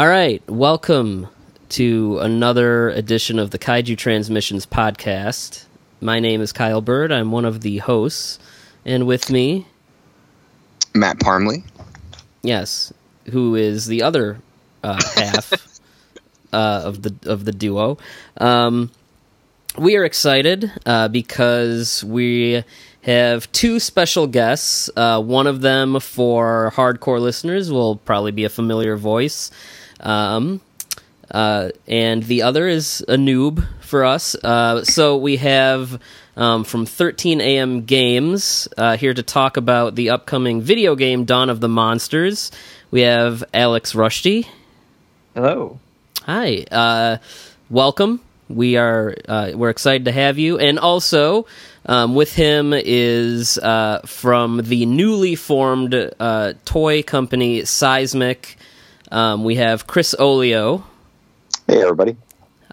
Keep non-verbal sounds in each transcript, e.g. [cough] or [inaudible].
All right, welcome to another edition of the Kaiju Transmissions podcast. My name is Kyle Byrd. I'm one of the hosts, and with me, Matt Parmley. yes, who is the other uh, half [laughs] uh, of the of the duo. Um, we are excited uh, because we have two special guests. Uh, one of them, for hardcore listeners, will probably be a familiar voice. Um, uh, and the other is a noob for us. Uh, so we have um, from 13 AM Games uh, here to talk about the upcoming video game Dawn of the Monsters. We have Alex Rushdy. Hello. Hi, uh, welcome. We are uh, we're excited to have you, and also um, with him is uh, from the newly formed uh, toy company Seismic. Um, we have Chris Oglio. Hey, everybody.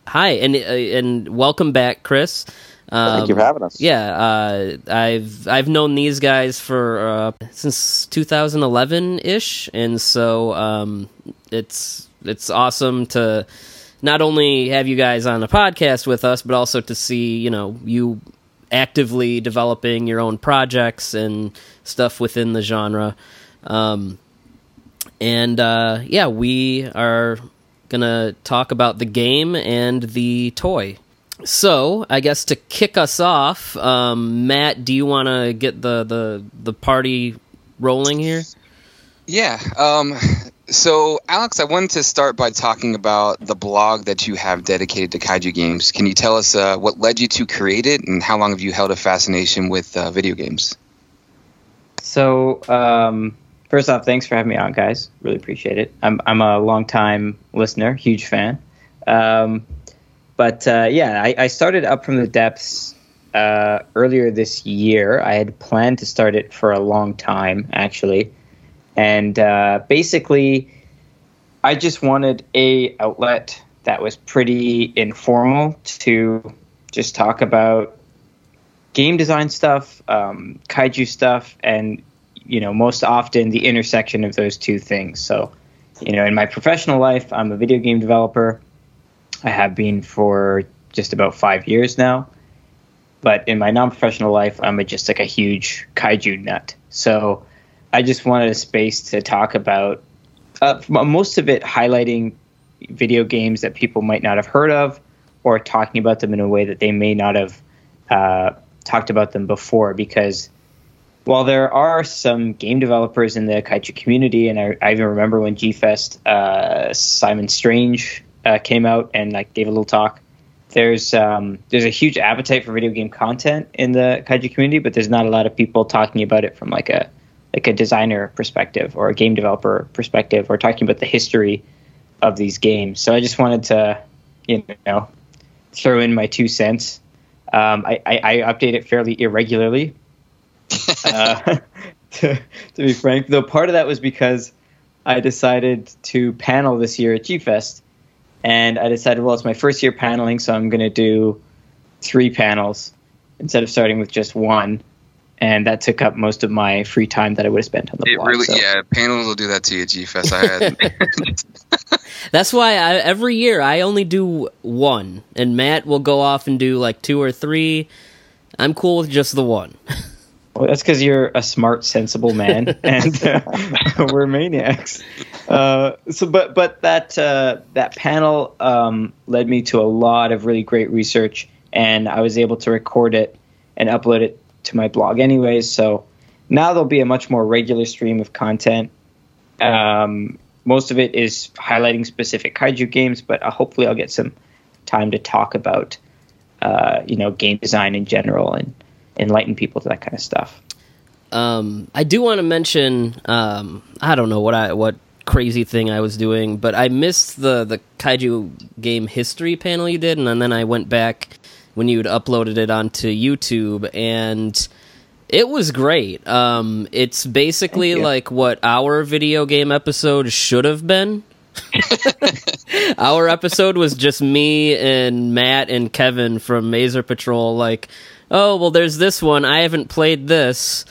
Hi, and uh, and welcome back, Chris. Um, Thank you for having us. Yeah, uh, I've I've known these guys for uh, since 2011 ish, and so um, it's it's awesome to not only have you guys on the podcast with us, but also to see you know you actively developing your own projects and stuff within the genre. Um, and uh, yeah, we are gonna talk about the game and the toy. So, I guess to kick us off, um, Matt, do you want to get the, the the party rolling here? Yeah. Um, so, Alex, I wanted to start by talking about the blog that you have dedicated to kaiju games. Can you tell us uh, what led you to create it, and how long have you held a fascination with uh, video games? So, um, first off, thanks for having me on, guys. Really appreciate it. I'm I'm a long time listener, huge fan. Um, but uh, yeah, I, I started up from the depths uh, earlier this year. I had planned to start it for a long time, actually, and uh, basically, I just wanted a outlet that was pretty informal to just talk about game design stuff, um, kaiju stuff, and you know most often the intersection of those two things. So, you know, in my professional life, I'm a video game developer. I have been for just about five years now. But in my non-professional life, I'm a, just like a huge kaiju nut. So I just wanted a space to talk about uh, most of it highlighting video games that people might not have heard of, or talking about them in a way that they may not have uh, talked about them before. Because while there are some game developers in the kaiju community, and I, I even remember when G Fest, uh, Simon Strange uh, came out and like gave a little talk. There's um, there's a huge appetite for video game content in the kaiju community, but there's not a lot of people talking about it from like a like a designer perspective or a game developer perspective, or talking about the history of these games. So I just wanted to, you know, throw in my two cents. Um, I, I, I update it fairly irregularly, uh, to, [laughs] to be frank. Though part of that was because I decided to panel this year at G Fest, and I decided, well, it's my first year paneling, so I'm going to do three panels instead of starting with just one. And that took up most of my free time that I would have spent on the It blog. really, so- yeah, panels will do that to you, G Fest. I had. [laughs] That's why I, every year I only do one, and Matt will go off and do like two or three. I'm cool with just the one. [laughs] Well, that's because you're a smart, sensible man, [laughs] and uh, [laughs] we're maniacs. Uh, so, but but that uh, that panel um, led me to a lot of really great research, and I was able to record it and upload it to my blog, anyways. So now there'll be a much more regular stream of content. Um, most of it is highlighting specific kaiju games, but uh, hopefully I'll get some time to talk about uh, you know game design in general and enlighten people to that kind of stuff. Um, I do want to mention. Um, I don't know what I what crazy thing I was doing, but I missed the the kaiju game history panel you did, and then I went back when you'd uploaded it onto YouTube, and it was great. Um, it's basically like what our video game episode should have been. [laughs] Our episode was just me and Matt and Kevin from Maser Patrol. Like, oh well, there's this one. I haven't played this,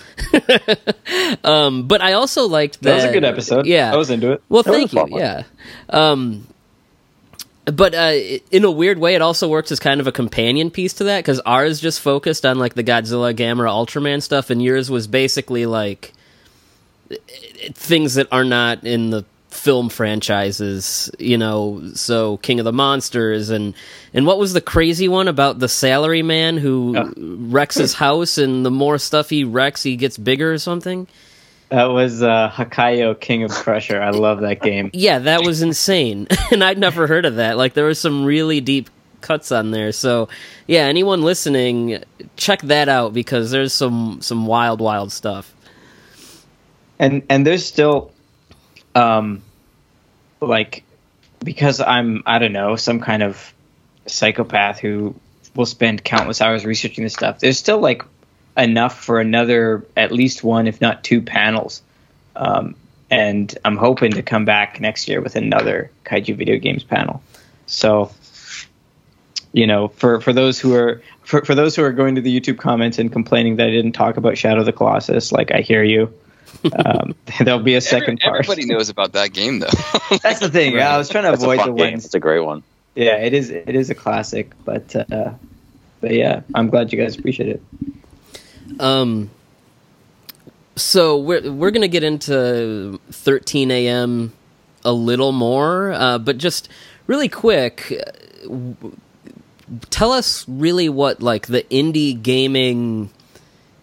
[laughs] um, but I also liked that. That was a good episode. Yeah, I was into it. Well, That thank you. Yeah. Um, but uh, in a weird way, it also works as kind of a companion piece to that because ours just focused on like the Godzilla, Gamera, Ultraman stuff, and yours was basically like things that are not in the film franchises, you know. So King of the Monsters and and what was the crazy one about the salary man who Oh. wrecks his [laughs] house, and the more stuff he wrecks, he gets bigger or something. That was uh, Hakaiou King of Crusher. I love that game. [laughs] Yeah, that was insane. [laughs] and I'd never heard of that. Like there were some really deep cuts on there. So, yeah, anyone listening, check that out because there's some some wild wild stuff. and and there's still um like because i'm i don't know some kind of psychopath who will spend countless hours researching this stuff there's still like enough for another at least one if not two panels. Um and i'm hoping to come back next year with another kaiju video games panel. So you know for for those who are for, for those who are going to the youtube comments and complaining that i didn't talk about shadow of the colossus like i hear you um, [laughs] there'll be a second Every- part. Everybody knows about that game, though. [laughs] That's the thing. I was trying to That's avoid the game. ones. It's a great one. Yeah, it is. It is a classic, but uh, but yeah, I'm glad you guys appreciate it. Um so we're we're going to get into 13 a.m. a little more, uh, but just really quick uh, w- tell us really what like the indie gaming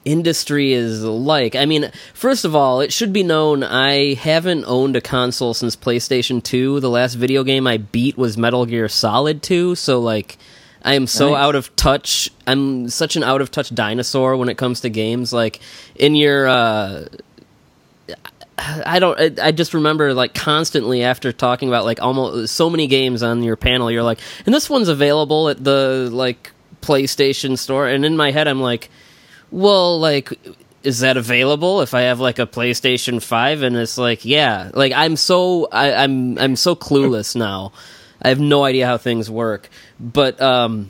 industry is like. I mean, first of all, it should be known I haven't owned a console since PlayStation 2. The last video game I beat was Metal Gear Solid 2, so like I am so Nice. out of touch. I'm such an out of touch dinosaur when it comes to games like in your uh I don't. I, I just remember like constantly after talking about like almost so many games on your panel. You're like, and this one's available at the like PlayStation store. And in my head, I'm like, well, like, is that available if I have like a PlayStation Five? And it's like, yeah. Like I'm so I, I'm I'm so clueless [laughs] now. I have no idea how things work. But um,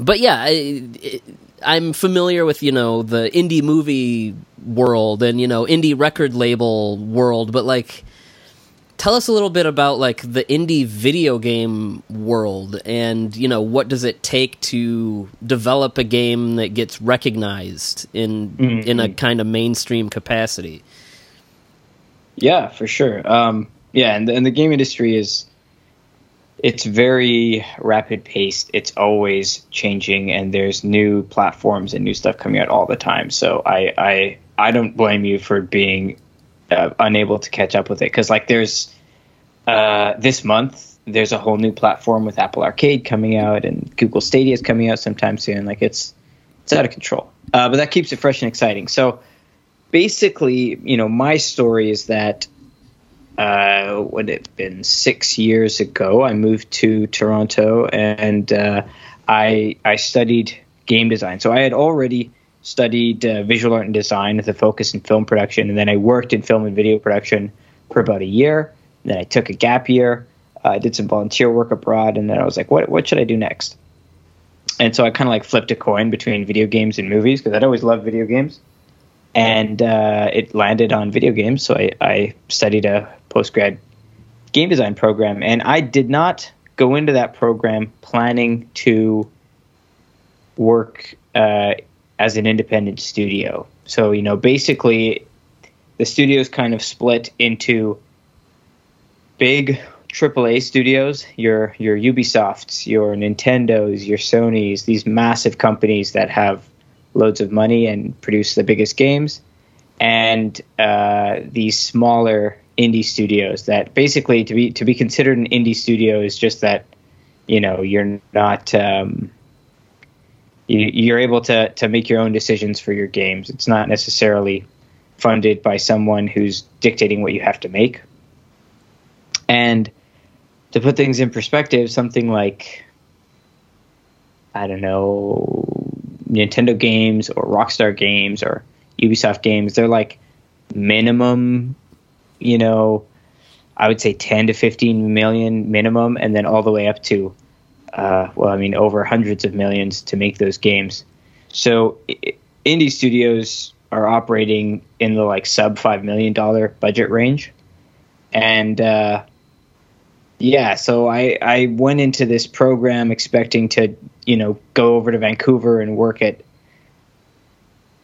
but yeah, I, I'm familiar with you know the indie movie world and you know indie record label world, but like, tell us a little bit about like the indie video game world and you know what does it take to develop a game that gets recognized in in a kind of mainstream capacity. Yeah, for sure. Um, yeah, and the, and the game industry is it's very rapid paced. It's always changing, and there's new platforms and new stuff coming out all the time. So I I I don't blame you for being uh, unable to catch up with it because like there's uh, this month there's a whole new platform with Apple Arcade coming out and Google Stadia is coming out sometime soon. Like it's it's out of control, uh, but that keeps it fresh and exciting. So basically, you know, my story is that uh, would it been six years ago? I moved to Toronto and uh, I I studied game design. So I had already studied uh, visual art and design with a focus in film production, and then I worked in film and video production for about a year. And then I took a gap year. uh, I did some volunteer work abroad, and then I was like, what what should I do next? And so I kind of like flipped a coin between video games and movies because I'd always loved video games and uh, it landed on video games. So I, I studied a post grad game design program, and I did not go into that program planning to work uh, as an independent studio. So you know, basically, the studios kind of split into big AAA studios, your your Ubisofts, your Nintendos, your Sonys, these massive companies that have loads of money and produce the biggest games, and uh, these smaller indie studios that basically to be to be considered an indie studio is just that you know you're not um, you, you're able to to make your own decisions for your games. It's not necessarily funded by someone who's dictating what you have to make. And to put things in perspective, something like I don't know Nintendo games or Rockstar games or Ubisoft games, they're like minimum, you know, I would say 10 to 15 million minimum, and then all the way up to, uh, well, I mean, over hundreds of millions to make those games. So indie studios are operating in the like sub $5 million budget range. And, uh, yeah, so I, I went into this program expecting to, you know, go over to Vancouver and work at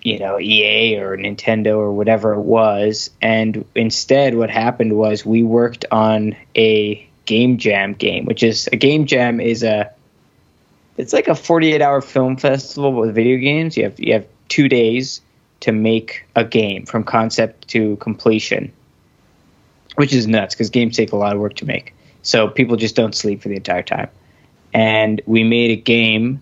you know EA or Nintendo or whatever it was. And instead, what happened was we worked on a game jam game, which is a game jam is a it's like a 48 hour film festival with video games. You have you have two days to make a game from concept to completion, which is nuts because games take a lot of work to make. So people just don't sleep for the entire time. And we made a game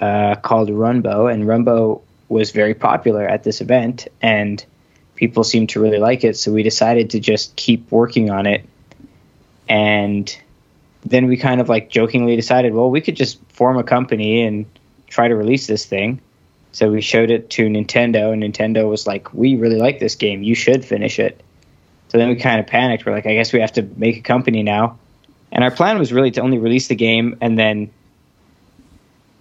uh, called Runbow, and Runbow was very popular at this event and people seemed to really like it. So we decided to just keep working on it. And then we kind of like jokingly decided, well, we could just form a company and try to release this thing. So we showed it to Nintendo, and Nintendo was like, we really like this game. You should finish it. So then we kind of panicked. We're like, I guess we have to make a company now. And our plan was really to only release the game and then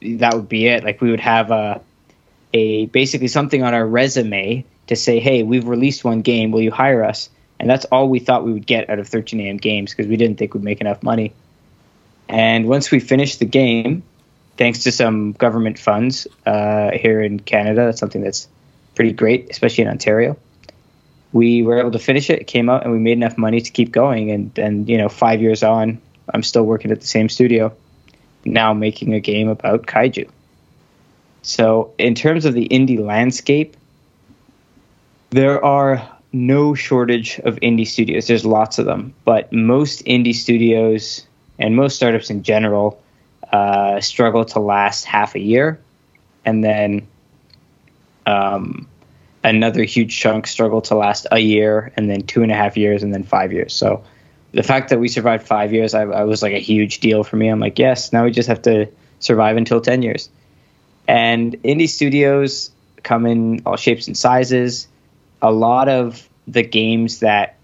that would be it. Like we would have a a basically something on our resume to say, hey, we've released one game. Will you hire us? And that's all we thought we would get out of 13 AM games because we didn't think we'd make enough money. And once we finished the game, thanks to some government funds uh, here in Canada, that's something that's pretty great, especially in Ontario. We were able to finish it. It came out, and we made enough money to keep going. And then, you know, five years on, I'm still working at the same studio, now making a game about kaiju. So, in terms of the indie landscape, there are no shortage of indie studios. There's lots of them, but most indie studios and most startups in general uh, struggle to last half a year, and then um, another huge chunk struggle to last a year, and then two and a half years, and then five years. So the fact that we survived five years, I, I was like a huge deal for me. I'm like, yes, now we just have to survive until ten years. And indie studios come in all shapes and sizes. A lot of the games that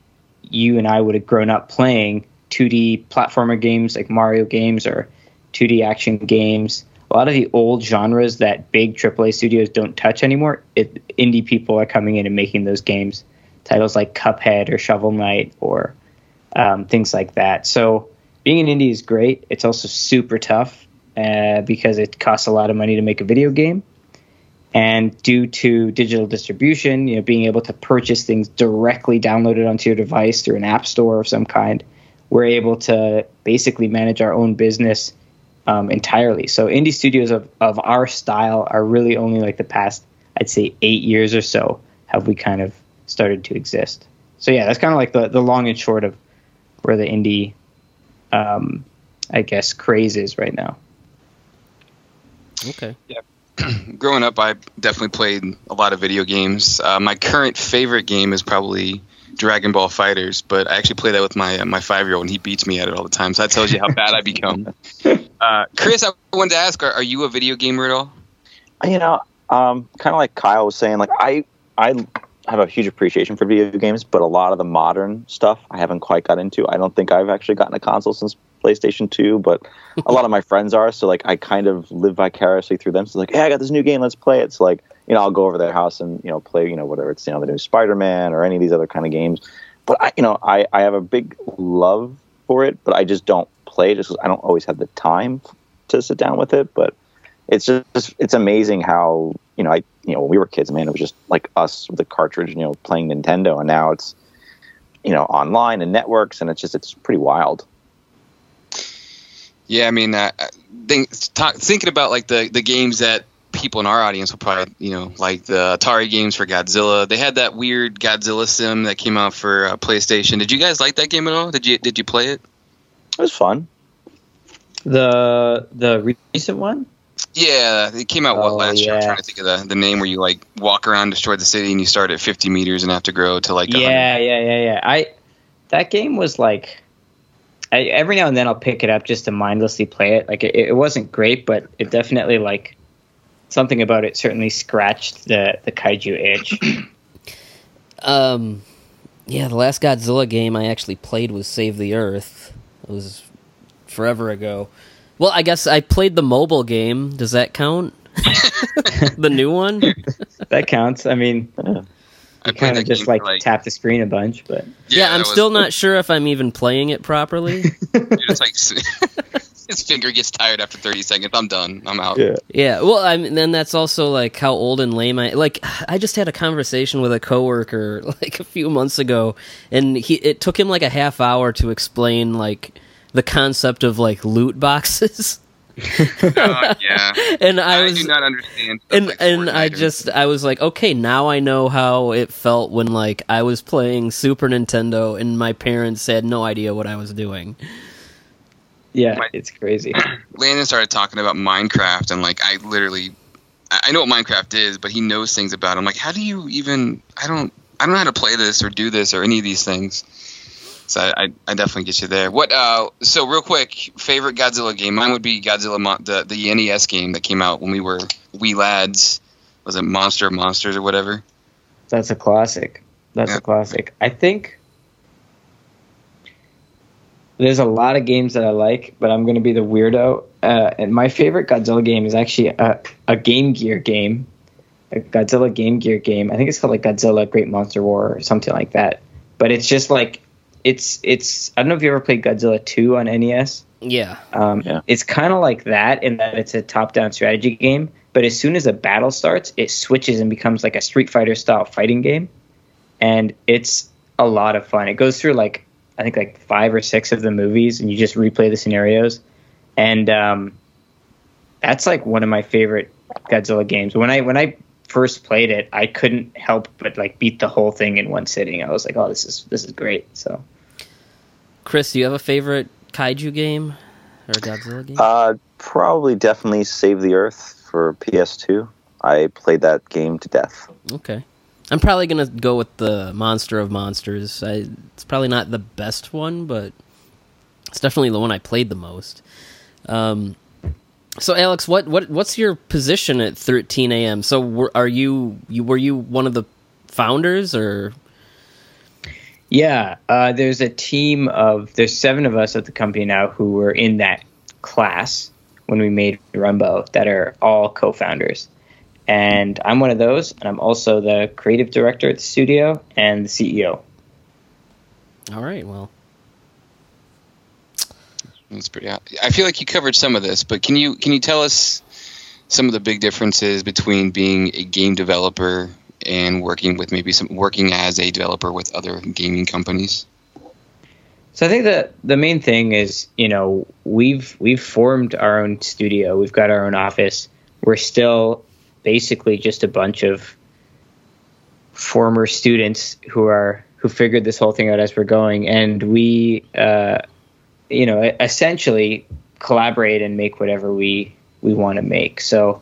you and I would have grown up playing, 2D platformer games like Mario games or 2D action games, a lot of the old genres that big AAA studios don't touch anymore, it, indie people are coming in and making those games. Titles like Cuphead or Shovel Knight or um, things like that. So being an indie is great. It's also super tough uh, because it costs a lot of money to make a video game. And due to digital distribution, you know, being able to purchase things directly downloaded onto your device through an app store of some kind, we're able to basically manage our own business um, entirely. So indie studios of, of our style are really only like the past, I'd say, eight years or so have we kind of started to exist. So yeah, that's kind of like the, the long and short of where the indie, um, I guess, craze is right now. Okay. Yeah. [clears throat] Growing up, I definitely played a lot of video games. Uh, my current favorite game is probably Dragon Ball FighterZ, but I actually play that with my my five year old, and he beats me at it all the time. So that tells you how bad I become. [laughs] Uh, Chris, I wanted to ask: are, are, you a video gamer at all? You know, um, kind of like Kyle was saying, like I I have a huge appreciation for video games, but a lot of the modern stuff I haven't quite got into. I don't think I've actually gotten a console since PlayStation 2, but a lot of my [laughs] friends are. So like I kind of live vicariously through them. So like, hey, I got this new game, let's play it. So like, you know, I'll go over their house and you know play, you know, whether it's you know the new Spider Man or any of these other kind of games. But I, you know, I I have a big love for it, but I just don't play just I don't always have the time to sit down with it. But it's just it's amazing how you know I you know when we were kids, man, it was just like us with the cartridge, you know, playing Nintendo, and now it's you know online and networks, and it's just it's pretty wild. Yeah, I mean, uh, think, talk, thinking about like the the games that people in our audience will probably, you know, like the Atari games for Godzilla. They had that weird Godzilla sim that came out for uh, PlayStation. Did you guys like that game at all? Did you did you play it? It was fun. The the recent one. Yeah, it came out what oh, last yeah. year? I'm trying to think of the, the name where you like walk around, destroy the city, and you start at 50 meters and have to grow to like. Yeah, yeah, yeah, yeah. I that game was like I, every now and then I'll pick it up just to mindlessly play it. Like it, it wasn't great, but it definitely like something about it certainly scratched the the kaiju itch. [clears throat] um, Yeah, the last Godzilla game I actually played was Save the Earth. It was forever ago. Well, I guess I played the mobile game. Does that count? [laughs] the new one? That counts. I mean, I you kind of just like, like tap the screen a bunch, but Yeah, I'm that was- still not sure if I'm even playing it properly. [laughs] [laughs] It's like his finger gets tired after 30 seconds. I'm done. I'm out. yeah. Yeah, well, I mean, then that's also like how old and lame I like. [sighs] I just had a conversation with a coworker [laughs] like a few months ago, and he it took him like a half hour to explain like the concept of like loot boxes, [laughs] Uh, yeah. [laughs] and I I, was do not understand. stuff and like and I just I was like, okay, now I know how it felt when like I was playing Super Nintendo and my parents had no idea what I was doing. Yeah, My- it's crazy. [clears throat] Landon started talking about Minecraft, and like I literally, I know what Minecraft is, but he knows things about. it. I'm like, how do you even? I don't, I don't know how to play this or do this or any of these things. So I, I, I definitely get you there. What? Uh, so real quick, favorite Godzilla game? Mine would be Godzilla, the the NES game that came out when we were wee lads. Was it Monster of Monsters or whatever? That's a classic. That's Yeah. a classic. I think there's a lot of games that I like, but I'm going to be the weirdo. Uh, and my favorite Godzilla game is actually a, a Game Gear game, a Godzilla Game Gear game. I think it's called like Godzilla Great Monster War or something like that. But it's just like it's it's. I don't know if you ever played Godzilla 2 on NES. Yeah, Um, Yeah. It's kind of like that in that it's a top-down strategy game, but as soon as a battle starts, it switches and becomes like a Street Fighter style fighting game, and it's a lot of fun. It goes through like I think like five or six of the movies, and you just replay the scenarios, and um, that's like one of my favorite Godzilla games. When I when I first played it, I couldn't help but like beat the whole thing in one sitting. I was like, oh, this is this is great. So. Chris, do you have a favorite kaiju game or Godzilla game? Uh, probably definitely Save the Earth for PS2. I played that game to death. Okay. I'm probably gonna go with the Monster of Monsters. I, it's probably not the best one, but it's definitely the one I played the most. Um, so Alex, what what what's your position at 13 a.m.? So were, are you you were you one of the founders or Yeah, uh, there's a team of there's seven of us at the company now who were in that class when we made Runbow that are all co-founders, and I'm one of those, and I'm also the creative director at the studio and the CEO. all right? Well, That's pretty. hot. I feel like you covered some of this, but can you can you tell us some of the big differences between being a game developer and working with maybe some working as a developer with other gaming companies? So I think that the main thing is, you know, we've we've formed our own studio. We've got our own office. We're still basically just a bunch of former students who are who figured this whole thing out as we're going, and we, uh, you know, essentially collaborate and make whatever we we want to make. So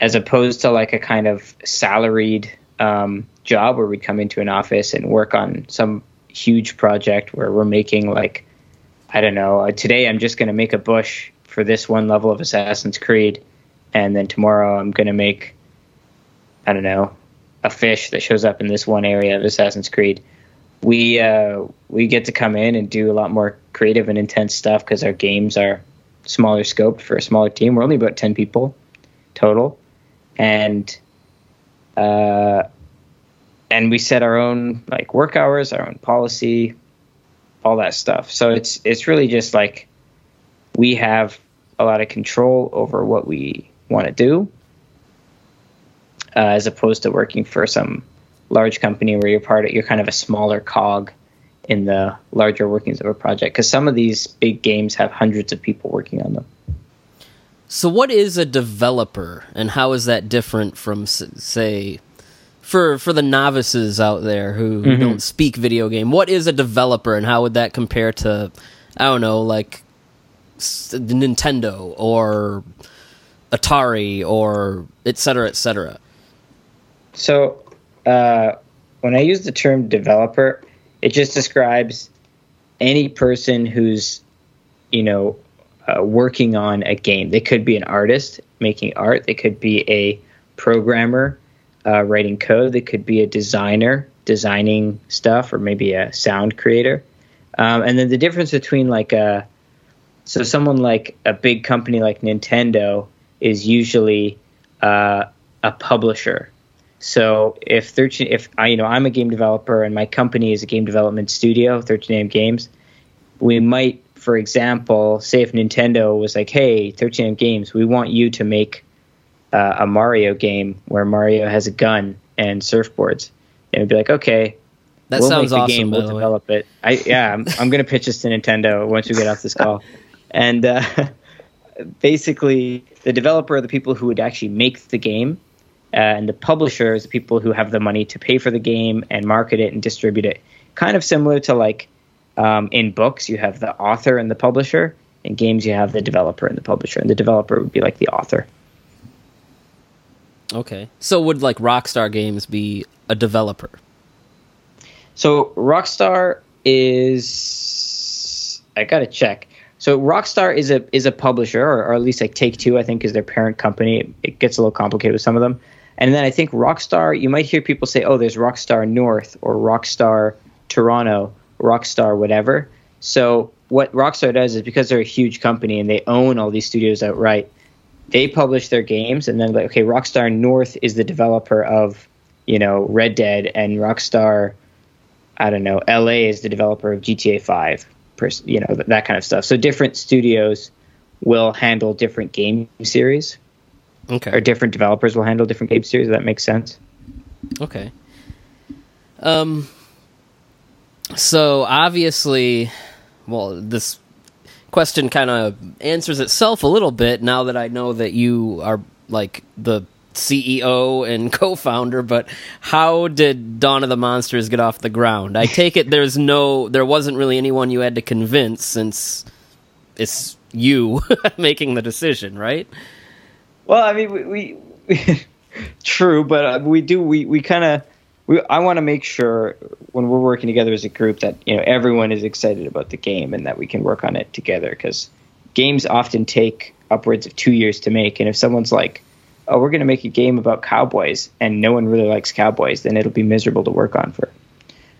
as opposed to like a kind of salaried um, job where we come into an office and work on some huge project where we're making like I don't know. Uh, today I'm just going to make a bush for this one level of Assassin's Creed, and then tomorrow I'm to make I don't know a fish that shows up in this one area of Assassin's Creed. We uh, we get to come in and do a lot more creative and intense stuff because our games are smaller scoped for a smaller team. We're only about ten people total, and uh, and we set our own like work hours, our own policy, all that stuff. So it's it's really just like we have a lot of control over what we want to do, uh, as opposed to working for some large company where you're part of you're kind of a smaller cog in the larger workings of a project. Because some of these big games have hundreds of people working on them. so what is a developer, and how is that different from say? For, for the novices out there who Mhm. don't speak video game, what is a developer and how would that compare to, I don't know, like s- Nintendo or Atari or et cetera, et cetera? So, uh, when I use the term developer, it just describes any person who's, you know, uh, working on a game. They could be an artist making art. They could be a programmer uh, writing code. They could be a designer designing stuff or maybe a sound creator. Um, and then the difference between like a so someone like a big company like Nintendo is usually uh, a publisher. So if 13 if I you know I'm a game developer and my company is a game development studio, 13 Games, we might for example, say if Nintendo was like, "Hey, 13 Games, we want you to make uh, a Mario game where Mario has a gun and surfboards," and it'd be like, "Okay, That we'll sounds make the awesome. game, we'll the way. develop it." I yeah, I'm, I'm gonna pitch this to Nintendo once we get off this call, [laughs] and uh, basically the developer are the people who would actually make the game, uh, and the publisher is the people who have the money to pay for the game and market it and distribute it. Kind of similar to like um, in books, you have the author and the publisher. In games, you have the developer and the publisher, and the developer would be like the author. Okay. So would like Rockstar Games be a developer? So Rockstar is I gotta check. So Rockstar is a is a publisher, or, or at least like Take Two, I think, is their parent company. It, gets a little complicated with some of them. And then I think Rockstar, you might hear people say, "Oh, there's Rockstar North or Rockstar Toronto, Rockstar whatever." So what Rockstar does is because they're a huge company and they own all these studios outright, they publish their games, and then like, okay, Rockstar North is the developer of, you know, Red Dead, and Rockstar I don't know, LA is the developer of GTA 5, you know, th- that kind of stuff. So different studios will handle different game series, or different developers will handle different game series. If that makes sense. Okay. Um. So obviously, well, this question kind of answers itself a little bit now that I know that you are like the CEO and [laughs] co-founder. But how did Dawn of the Monsters get off the ground? I take it there's no, there wasn't really anyone you had to convince since it's you [laughs] making the decision, right? Well, I mean, we, we, we [laughs] true, but uh, we do we we kind of we I want to make sure when we're working together as a group that you know everyone is excited about the game and that we can work on it together because games often take upwards of two years to make, and if someone's like, "Oh, we're going to make a game about cowboys," and no one really likes cowboys, then it'll be miserable to work on for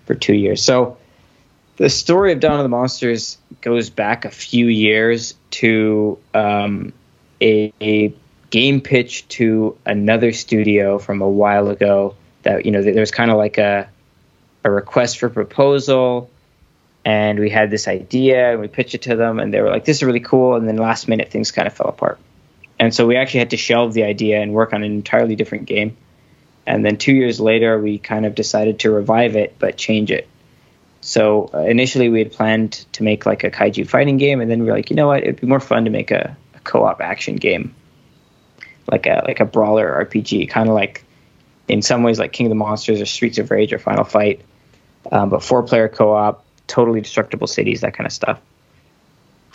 for two years. So. The story of Dawn of the Monsters goes back a few years to um, a, a game pitch to another studio from a while ago that you know there was kind of like a a request for proposal and we had this idea and we pitched it to them and they were like this is really cool and then last minute things kind of fell apart and so we actually had to shelve the idea and work on an entirely different game. And then two years later we kind of decided to revive it but change it. So uh, initially we had planned to make like a kaiju fighting game and then we were like you know what? It'd be more fun to make a, a co-op action game. Like a like a brawler RPG, kind of like in some ways like King of the Monsters or Streets of Rage or Final Fight, um, but four player co op, totally destructible cities, that kind of stuff.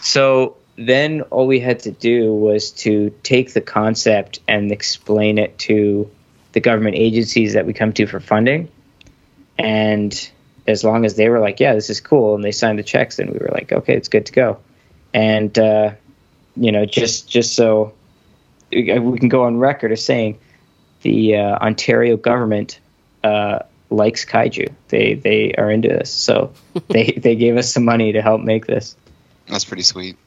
So then all we had to do was to take the concept and explain it to the government agencies that we come to for funding, and as long as they were like, yeah, this is cool, and they signed the checks, then we were like, okay, it's good to go, and uh, you know, just just so we can go on record as saying the uh, Ontario government uh, likes kaiju. They they are into this, so [laughs] they they gave us some money to help make this, That's pretty sweet.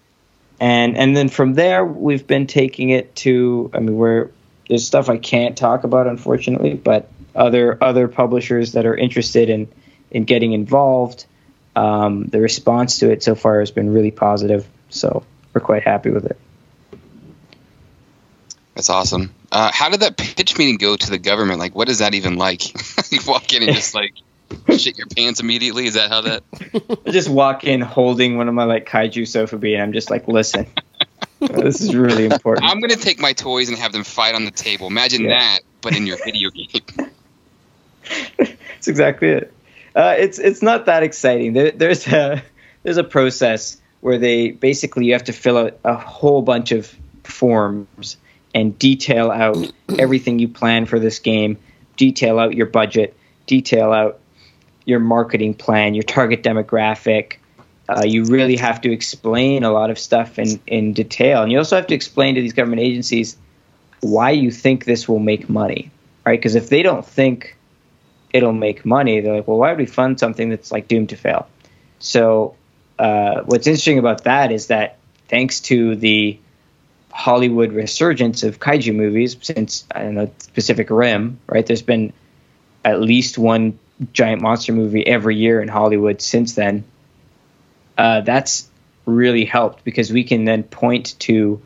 And and then from there we've been taking it to. I mean, we're there's stuff I can't talk about, unfortunately, but other other publishers that are interested in in getting involved. Um, the response to it so far has been really positive, so we're quite happy with it. That's awesome. Uh, how did that pitch meeting go to the government? Like, what is that even like? [laughs] you walk in and just like shit your pants immediately. Is that how that? [laughs] I just walk in holding one of my like kaiju sofubi, and I'm just like, listen, this is really important. I'm gonna take my toys and have them fight on the table. Imagine Yeah. that, but in your video game. [laughs] [laughs] That's exactly it. Uh, it's it's not that exciting. There, there's a there's a process where they basically you have to fill out a whole bunch of forms and detail out everything you plan for this game, detail out your budget, detail out your marketing plan, your target demographic. Uh, you really have to explain a lot of stuff in, in detail. And you also have to explain to these government agencies why you think this will make money, right? Because if they don't think it'll make money. They're like, well, why would we fund something that's like doomed to fail? So uh, what's interesting about that is that thanks to the Hollywood resurgence of kaiju movies since I don't know Pacific Rim, right? There's been at least one giant monster movie every year in Hollywood since then. Uh, that's really helped because we can then point to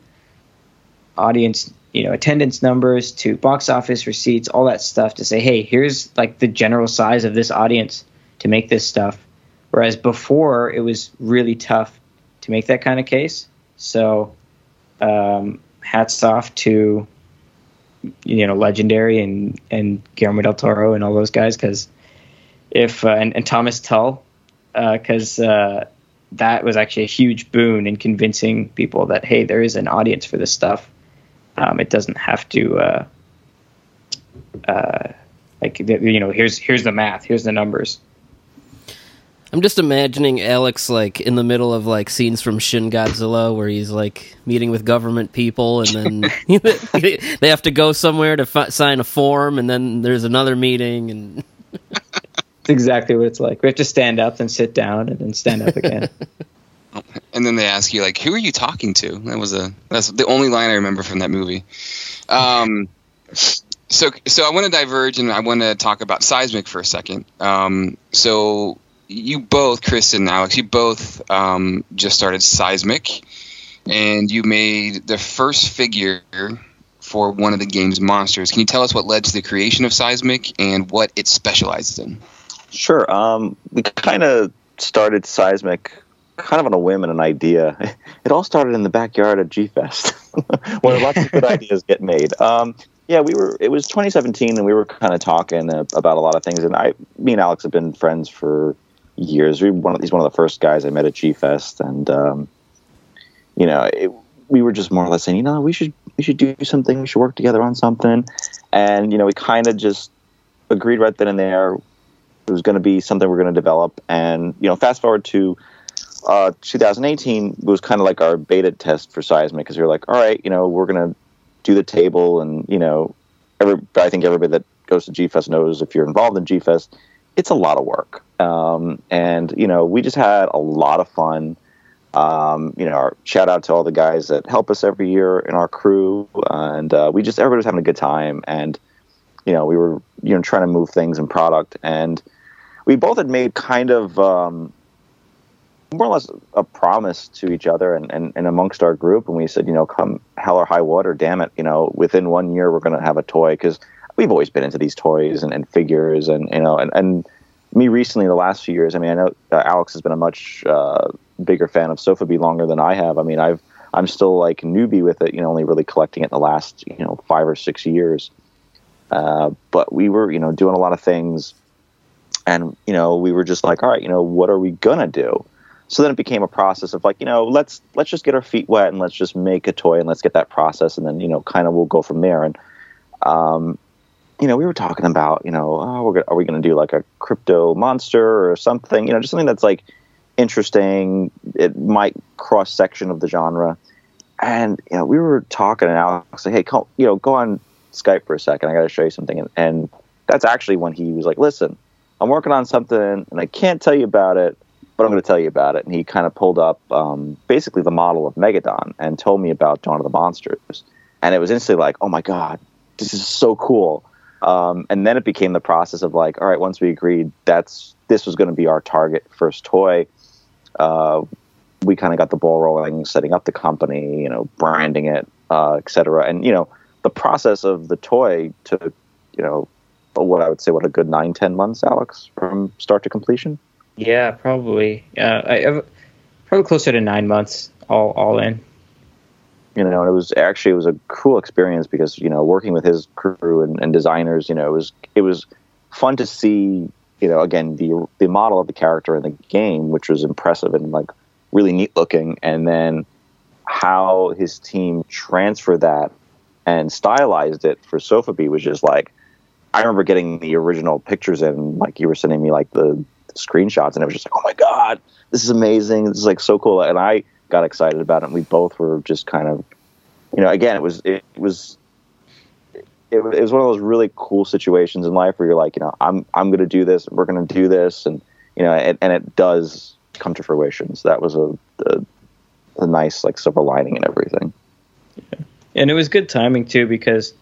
audience, you know, attendance numbers, to box office receipts, all that stuff to say, hey, here's like the general size of this audience to make this stuff. Whereas before, it was really tough to make that kind of case. So, um, hats off to you know legendary and and Guillermo del Toro and all those guys because if uh, and, and, Thomas Tull because uh, uh, that was actually a huge boon in convincing people that hey there is an audience for this stuff. Um, it doesn't have to uh, uh, like you know here's here's the math here's the numbers. I'm just imagining Alex like in the middle of like scenes from Shin Godzilla where he's like meeting with government people and then [laughs] [laughs] they have to go somewhere to fi- sign a form and then there's another meeting and [laughs] it's exactly what it's like. We have to stand up and sit down and then stand up again. [laughs] and then they ask you like, "Who are you talking to?" That was a that's the only line I remember from that movie. Um, so so I want to diverge and I want to talk about seismic for a second. Um, so you both, Chris and Alex, you both um, just started Seismic, and you made the first figure for one of the game's monsters. Can you tell us what led to the creation of Seismic and what it specializes in? Sure. Um, we kind of started Seismic kind of on a whim and an idea. [laughs] It all started in the backyard at G Fest, [laughs] where lots of good [laughs] ideas get made. Um, yeah, we were. It was 2017, and we were kind of talking uh, about a lot of things. And I, me and Alex have been friends for years. We one of, he's one of the first guys I met at G Fest, and um, you know, it, we were just more or less saying, you know, we should we should do something. We should work together on something, and you know, we kind of just agreed right then and there. It was going to be something we're going to develop, and you know, fast forward to uh, 2018 was kind of like our beta test for Seismic because we are like, all right, you know, we're going to do the table, and you know, every I think everybody that goes to G Fest knows if you're involved in G Fest, it's a lot of work. Um, and you know, we just had a lot of fun. Um, you know, our, shout out to all the guys that help us every year in our crew, and uh, we just everybody was having a good time. And you know, we were you know trying to move things in product, and we both had made kind of um, more or less a promise to each other and, and, and amongst our group, and we said, you know, come hell or high water, damn it, you know, within one year we're going to have a toy because we've always been into these toys and, and figures and you know and, and me recently, the last few years, I mean, I know uh, Alex has been a much uh, bigger fan of Sofa Sofubi longer than I have. I mean, I've I'm still like newbie with it, you know, only really collecting it in the last you know five or six years. Uh, but we were, you know, doing a lot of things, and you know, we were just like, all right, you know, what are we gonna do? So then it became a process of like, you know, let's let's just get our feet wet and let's just make a toy and let's get that process, and then you know, kind of we'll go from there. And um, you know, we were talking about, you know, oh, we're gonna, are we going to do like a crypto monster or something? You know, just something that's like interesting. It might cross section of the genre. And you know, we were talking, and Alex said, "Hey, come, you know, go on Skype for a second. I got to show you something." And, and that's actually when he was like, "Listen, I'm working on something, and I can't tell you about it, but I'm going to tell you about it." And he kind of pulled up um, basically the model of Megadon and told me about Dawn of the Monsters. And it was instantly like, "Oh my god, this is so cool!" Um, and then it became the process of like, all right, once we agreed that's this was going to be our target first toy, uh, we kind of got the ball rolling, setting up the company, you know, branding it, uh, et cetera. And, you know, the process of the toy took, you know, what I would say, what a good nine, ten months, Alex, from start to completion. Yeah, probably. Uh, I, probably closer to nine months, all all in you know, and it was actually it was a cool experience because you know working with his crew and, and designers, you know, it was it was fun to see, you know, again the the model of the character in the game, which was impressive and like really neat looking, and then how his team transferred that and stylized it for Sofubi was just like I remember getting the original pictures and like you were sending me like the, the screenshots and it was just like oh my god this is amazing this is like so cool and I got excited about it. And we both were just kind of, you know, again, it was it was it, it was one of those really cool situations in life where you're like, you know, I'm I'm going to do this, we're going to do this, and you know, it, and it does come to fruition. So that was a, a, a nice like silver lining and everything. Yeah. And it was good timing too because,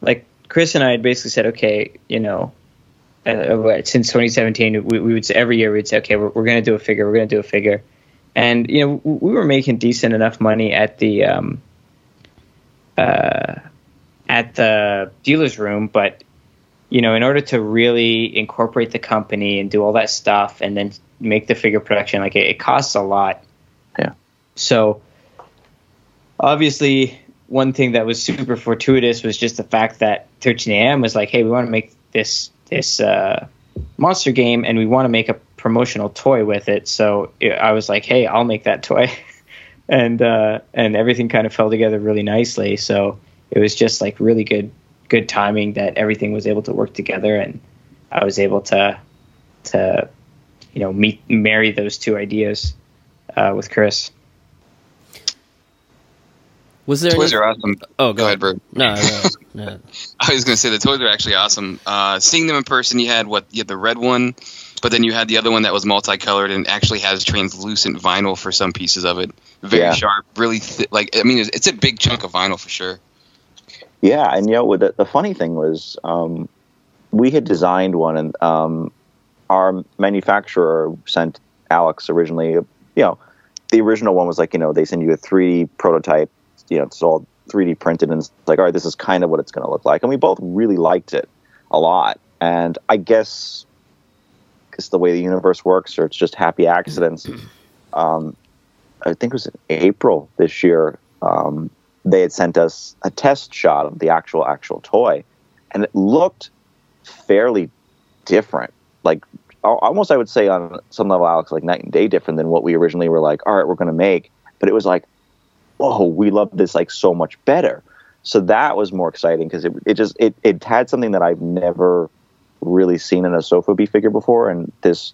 like Chris and I had basically said, okay, you know, uh, since 2017, we, we would say every year we'd say, okay, we're, we're going to do a figure, we're going to do a figure, and you know, we were making decent enough money at the um, uh, at the dealer's room, but you know, in order to really incorporate the company and do all that stuff and then make the figure production, like it, it costs a lot. Yeah. So obviously, one thing that was super fortuitous was just the fact that 13AM was like, hey, we want to make this this uh, monster game and we want to make a promotional toy with it. So it, I was like, hey, I'll make that toy. [laughs] and uh, and everything kind of fell together really nicely. So it was just like really good good timing that everything was able to work together, and I was able to to you know meet marry those two ideas uh, with Chris. Was there toys any... are awesome. Oh, go, go ahead, Byrd. No, no, no. [laughs] I was going to say the toys are actually awesome. Uh, seeing them in person, you had what? You had the red one, but then you had the other one that was multicolored and actually has translucent vinyl for some pieces of it. Very yeah. sharp, really th- like. I mean, it's, it's, a big chunk of vinyl for sure. Yeah, and you know, the, the funny thing was, um, we had designed one, and um, our manufacturer sent Alex originally. You know, the original one was like, you know, they send you a 3D prototype. You know, it's all 3D printed, and it's like, all right, this is kind of what it's going to look like. And we both really liked it a lot. And I guess it's the way the universe works, or it's just happy accidents. [clears throat] Um, I think it was in April this year. Um, they had sent us a test shot of the actual actual toy, and it looked fairly different. Like almost, I would say on some level, Alex, like night and day different than what we originally were like. All right, we're going to make, but it was like, whoa, we love this like so much better. So that was more exciting because it, it just it, it had something that I've never really seen in a sofa Sofubi figure before, and this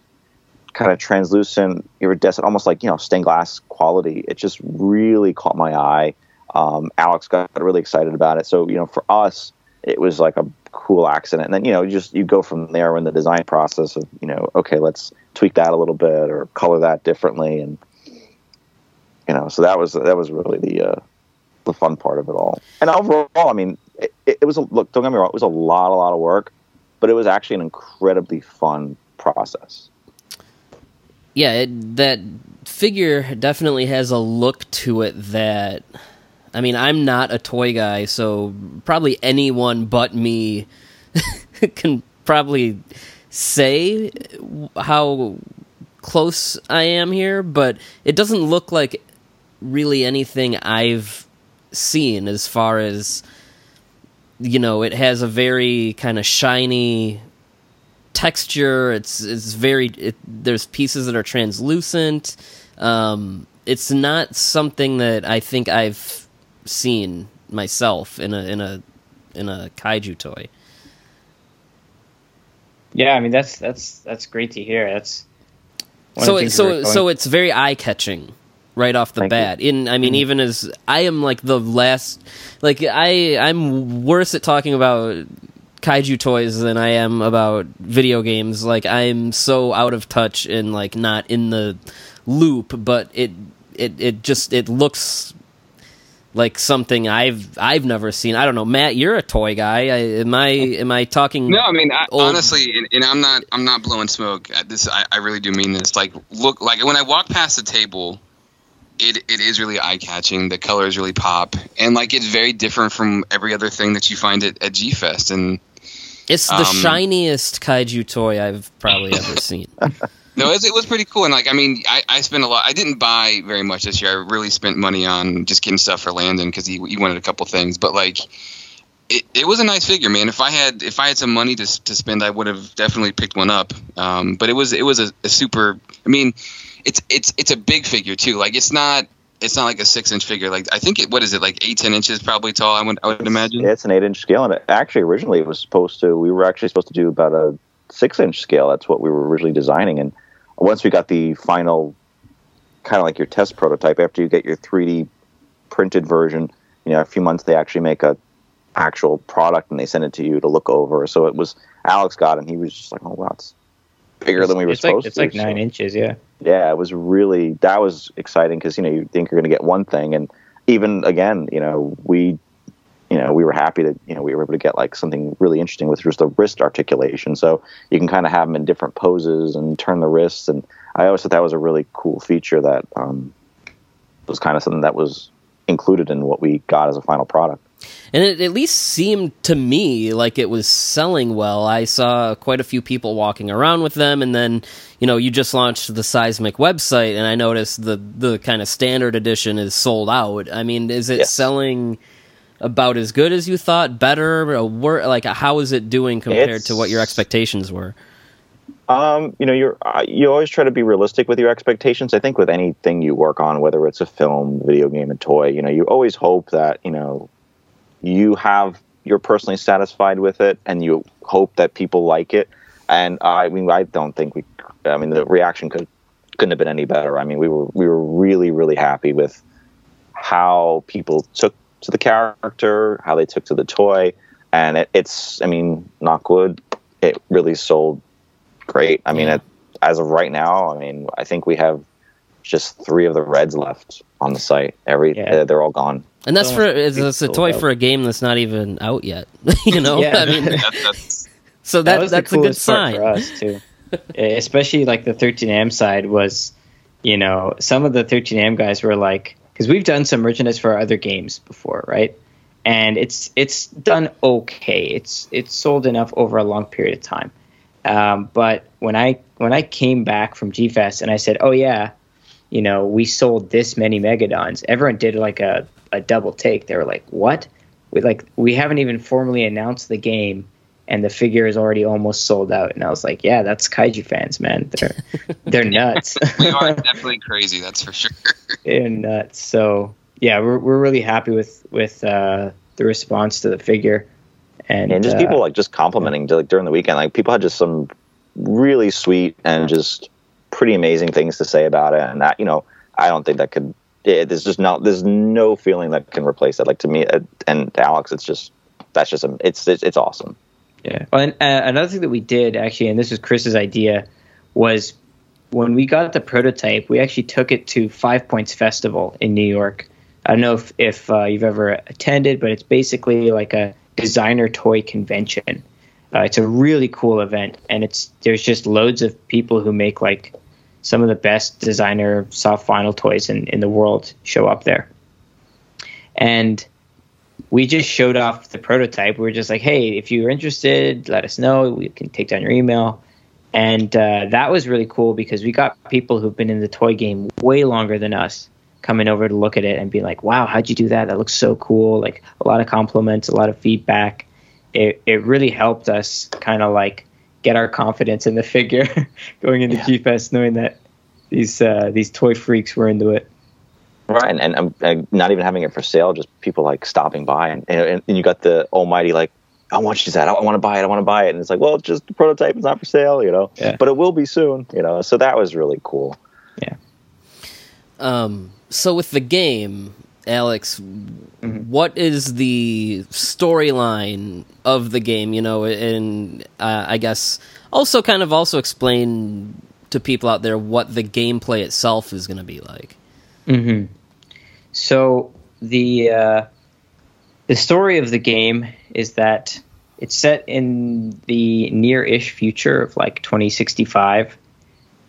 kind of translucent, iridescent, almost like you know stained glass quality. It just really caught my eye. Um, Alex got really excited about it. So you know, for us, it was like a cool accident. And then you know, just you go from there in the design process of you know, okay, let's tweak that a little bit or color that differently, and you know, so that was that was really the uh, the fun part of it all. And overall, I mean, it, it was a look. Don't get me wrong, it was a lot, a lot of work but it was actually an incredibly fun process. Yeah, it, that figure definitely has a look to it that I mean, I'm not a toy guy, so probably anyone but me [laughs] can probably say how close I am here, but it doesn't look like really anything I've seen as far as you know, it has a very kind of shiny texture. It's it's very it, there's pieces that are translucent. Um, it's not something that I think I've seen myself in a in a in a kaiju toy. Yeah, I mean that's that's that's great to hear. That's so so so it's very eye catching right off the Thank bat. You. In I mean, mm-hmm. even as I am like the last, like I I'm worse at talking about kaiju toys than I am about video games. Like I'm so out of touch and like not in the loop, but it it it just it looks like something I've I've never seen. I don't know, Matt. You're a toy guy. I, am I am I talking? No, I mean I, honestly, and, and, I'm not I'm not blowing smoke. This I, I really do mean this. Like look, like when I walk past the table, it, it is really eye catching. The colors really pop, and like it's very different from every other thing that you find at, at G Fest. And it's the um, shiniest kaiju toy I've probably ever [laughs] seen. no, it, it, was pretty cool. And like, I mean, I, I spent a lot. I didn't buy very much this year. I really spent money on just getting stuff for Landon because he he wanted a couple things. But like, it, it was a nice figure, man. If I had if I had some money to to spend, I would have definitely picked one up. Um, but it was it was a, a super. I mean it's it's it's a big figure too. Like it's not it's not like a six inch figure. Like I think it what is it like eight ten inches probably tall. I would I would imagine. Yeah, it's an eight inch scale, and it, actually originally it was supposed to. We were actually supposed to do about a six inch scale. That's what we were originally designing, and once we got the final, kind of like your test prototype, after you get your three D printed version, you know, a few months they actually make a actual product and they send it to you to look over. So it was Alex got it and he was just like, oh wow, it's bigger than we were supposed like, It's to. like nine so- inches, yeah. yeah, it was really that was exciting because you know you think you're going to get one thing, and even again, you know, we, you know, we were happy that you know we were able to get like something really interesting with just the wrist articulation. So you can kind of have them in different poses and turn the wrists, and I always thought that was a really cool feature that um, was kind of something that was included in what we got as a final product. And it at least seemed to me like it was selling well. I saw quite a few people walking around with them, and then you know you just launched the Seismic website, and I noticed the the kind of standard edition is sold out. I mean, is it Yes. selling about as good as you thought? Better? Or wor- like how is it doing compared to what your expectations were? Um, you know, you're uh, you always try to be realistic with your expectations. I think with anything you work on, whether it's a film, video game, a toy, you know, you always hope that you know you have you're personally satisfied with it, and you hope that people like it. And I mean, I don't think we. I mean, the reaction could couldn't have been any better. I mean, we were we were really really happy with how people took to the character, how they took to the toy, and it, it's. I mean, knock wood, it really sold great. I mean, it, as of right now, I mean, I think we have just three of the reds left on the site. Every Yeah. they're all gone. And that's for it's, it's a toy out. for a game that's not even out yet. [laughs] you know, Yeah. I mean, That, [laughs] that's so that that, that's a good sign. for us too. [laughs] Especially like the 13AM side was, you know, some of the 13AM guys were like, because we've done some merchandise for our other games before, right? And it's it's done okay. It's it's sold enough over a long period of time. Um, but when I when I came back from GFest and I said, oh yeah, you know, we sold this many Megadons, everyone did like a, a double take. They were like, what? We like we haven't even formally announced the game and the figure is already almost sold out. And I was like, yeah, that's kaiju fans, man. They're [laughs] they're nuts. we are [laughs] definitely crazy. That's for sure. they're nuts. So yeah, we're we're really happy with with uh, the response to the figure. And, and just uh, people like just complimenting like during the weekend. Like people had just some really sweet and just pretty amazing things to say about it. And that you know, I don't think that could. It, there's just no there's no feeling that can replace that. Like to me uh, and to Alex, it's just that's just a, it's, it's it's awesome. Yeah. And uh, another thing that we did actually, and this was Chris's idea, was when we got the prototype, we actually took it to Five Points Festival in New York. I don't know if, if uh, you've ever attended, but it's basically like a designer toy convention. Uh, it's a really cool event, and it's there's just loads of people who make like some of the best designer soft vinyl toys in, in the world show up there. And we just showed off the prototype. We were just like, hey, if you're interested, let us know. We can take down your email. And uh, that was really cool because we got people who've been in the toy game way longer than us coming over to look at it and be like, wow, how'd you do that? That looks so cool. Like a lot of compliments, a lot of feedback. It, it really helped us kind of like get our confidence in the figure [laughs] going into GFest, knowing that these uh, these toy freaks were into it. Right, and, and I'm I'm not even having it for sale, just people like stopping by, and, and, and you got the almighty like, I want you to that, I want to buy it, I want to buy it, and it's like, well, it's just the prototype, it's not for sale, you know, Yeah. but it will be soon, you know. So that was really cool. Yeah. Um, so with the game, Alex, what is the storyline of the game? You know, and uh, I guess also kind of also explain to people out there what the gameplay itself is going to be like. hmm So the uh, the story of the game is that it's set in the near-ish future of like 2065,